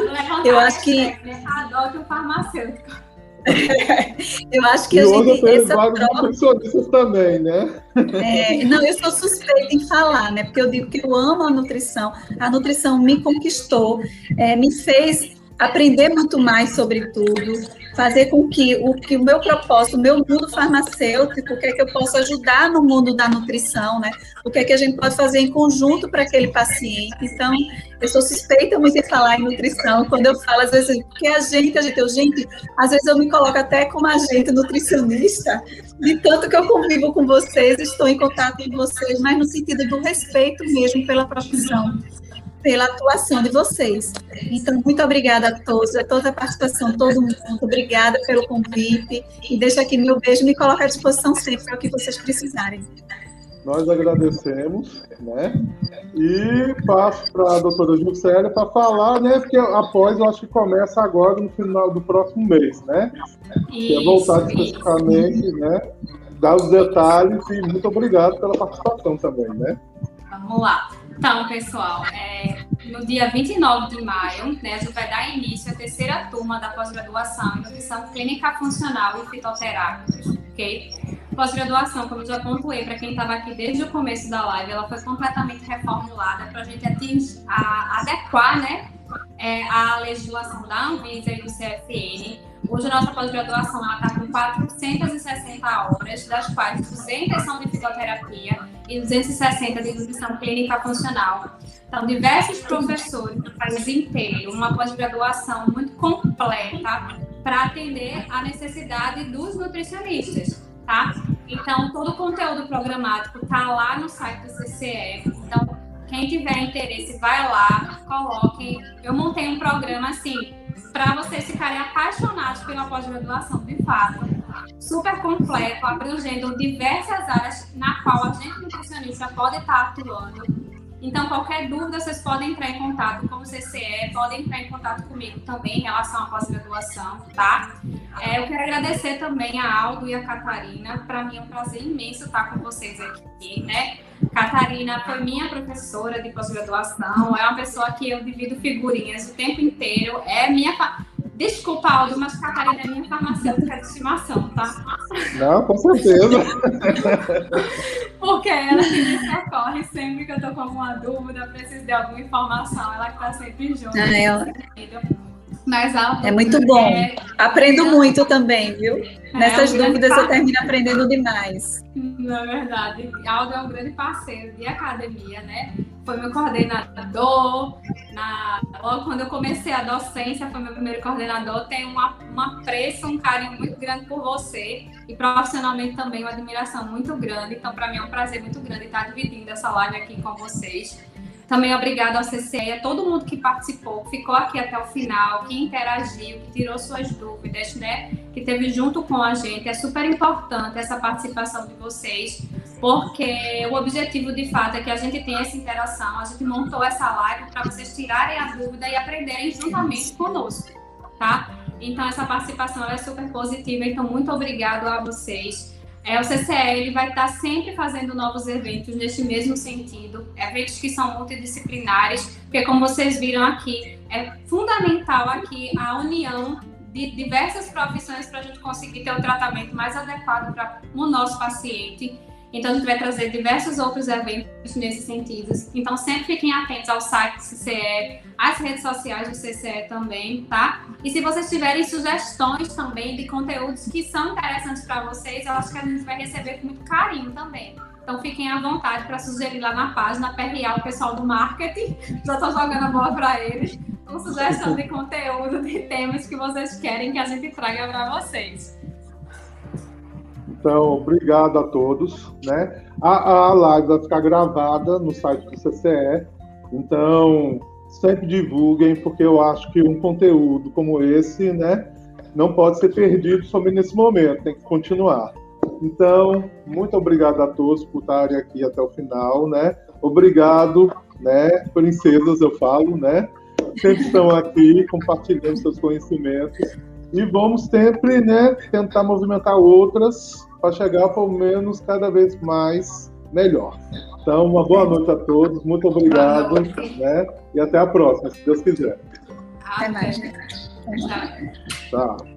eu acho que. Adote o farmacêutico. (laughs) eu acho que e a gente. Essa troca... também, né? É, não, eu sou suspeita em falar, né? Porque eu digo que eu amo a nutrição. A nutrição me conquistou, é, me fez aprender muito mais sobre tudo, fazer com que o, que o meu propósito, o meu mundo farmacêutico, o que é que eu posso ajudar no mundo da nutrição, né? O que é que a gente pode fazer em conjunto para aquele paciente. Então, eu sou suspeita muito em falar em nutrição, quando eu falo, às vezes, porque a gente, a gente, eu, gente, às vezes eu me coloco até como agente nutricionista, de tanto que eu convivo com vocês, estou em contato com vocês, mas no sentido do respeito mesmo pela profissão pela atuação de vocês. Então, muito obrigada a todos, a toda a participação, todo mundo. Obrigada pelo convite. E deixo aqui meu beijo e me coloco à disposição sempre para o que vocês precisarem. Nós agradecemos, né? E passo para a doutora Juscelia para falar, né? Porque após, eu acho que começa agora no final do próximo mês, né? Isso, que é voltar especificamente, né? Dar os detalhes e muito obrigado pela participação também, né? Vamos lá. Então, pessoal, é, no dia 29 de maio, né, a gente vai dar início à terceira turma da pós-graduação em Nutrição Clínica Funcional e Fitoterápicos, ok? Pós-graduação, como eu já pontuei para quem estava aqui desde o começo da live, ela foi completamente reformulada para a gente atingir, a, adequar, né, é, a legislação da Anvisa e do CFN Hoje a nossa pós-graduação está com 460 horas, das quais 200 são de fitoterapia e 260 de nutrição clínica funcional. Então, diversos professores do país inteiro, uma pós-graduação muito completa para atender a necessidade dos nutricionistas, tá? Então, todo o conteúdo programático está lá no site do CCE. Então, quem tiver interesse, vai lá, coloque. Eu montei um programa assim para vocês ficarem apaixonados pela pós-graduação, de fato. Super completo, abrangendo diversas áreas na qual a gente nutricionista pode estar atuando. Então, qualquer dúvida, vocês podem entrar em contato com o CCE, podem entrar em contato comigo também em relação à pós-graduação, tá? É, eu quero agradecer também a Aldo e a Catarina. Para mim é um prazer imenso estar com vocês aqui, né? Catarina foi minha professora de pós-graduação, é uma pessoa que eu divido figurinhas o tempo inteiro, é minha. Desculpa, Aldo, mas Catarina é minha farmacêutica de estimação, tá? Não, com certeza. (laughs) Porque ela que me socorre sempre que eu tô com alguma dúvida, preciso de alguma informação, ela que tá sempre junto. Ah, ela... Mas é muito bom. É... Aprendo muito também, viu? É, Nessas é dúvidas eu termino aprendendo demais. Na é verdade, Aldo é um grande parceiro de academia, né? Foi meu coordenador. Na... Logo quando eu comecei a docência, foi meu primeiro coordenador. Tenho uma, um apreço, um carinho muito grande por você. E profissionalmente também uma admiração muito grande. Então, para mim é um prazer muito grande estar dividindo essa live aqui com vocês. Também obrigado ao CCE, a todo mundo que participou, que ficou aqui até o final, que interagiu, que tirou suas dúvidas, né? Que teve junto com a gente. É super importante essa participação de vocês, porque o objetivo de fato é que a gente tenha essa interação. A gente montou essa live para vocês tirarem a dúvida e aprenderem juntamente conosco, tá? Então essa participação é super positiva, então muito obrigado a vocês. É, o CCE vai estar sempre fazendo novos eventos neste mesmo sentido, eventos que são multidisciplinares, porque como vocês viram aqui, é fundamental aqui a união de diversas profissões para a gente conseguir ter o tratamento mais adequado para o nosso paciente. Então, a gente vai trazer diversos outros eventos nesse sentido. Então, sempre fiquem atentos ao site do CCE, às redes sociais do CCE também, tá? E se vocês tiverem sugestões também de conteúdos que são interessantes para vocês, eu acho que a gente vai receber com muito carinho também. Então, fiquem à vontade para sugerir lá na página, PRA, o pessoal do marketing. (laughs) Já estou jogando a bola para eles, com sugestão de conteúdo, de temas que vocês querem que a gente traga para vocês. Então, obrigado a todos. Né? A, a live vai ficar gravada no site do CCE. Então, sempre divulguem, porque eu acho que um conteúdo como esse, né, não pode ser perdido somente nesse momento, tem que continuar. Então, muito obrigado a todos por estarem aqui até o final, né? Obrigado, né, princesas, eu falo, né? Sempre estão aqui compartilhando seus conhecimentos e vamos sempre, né, tentar movimentar outras para chegar pelo menos cada vez mais melhor. Então, uma boa noite a todos, muito obrigado, né? E até a próxima, se Deus quiser. Até mais. Tchau.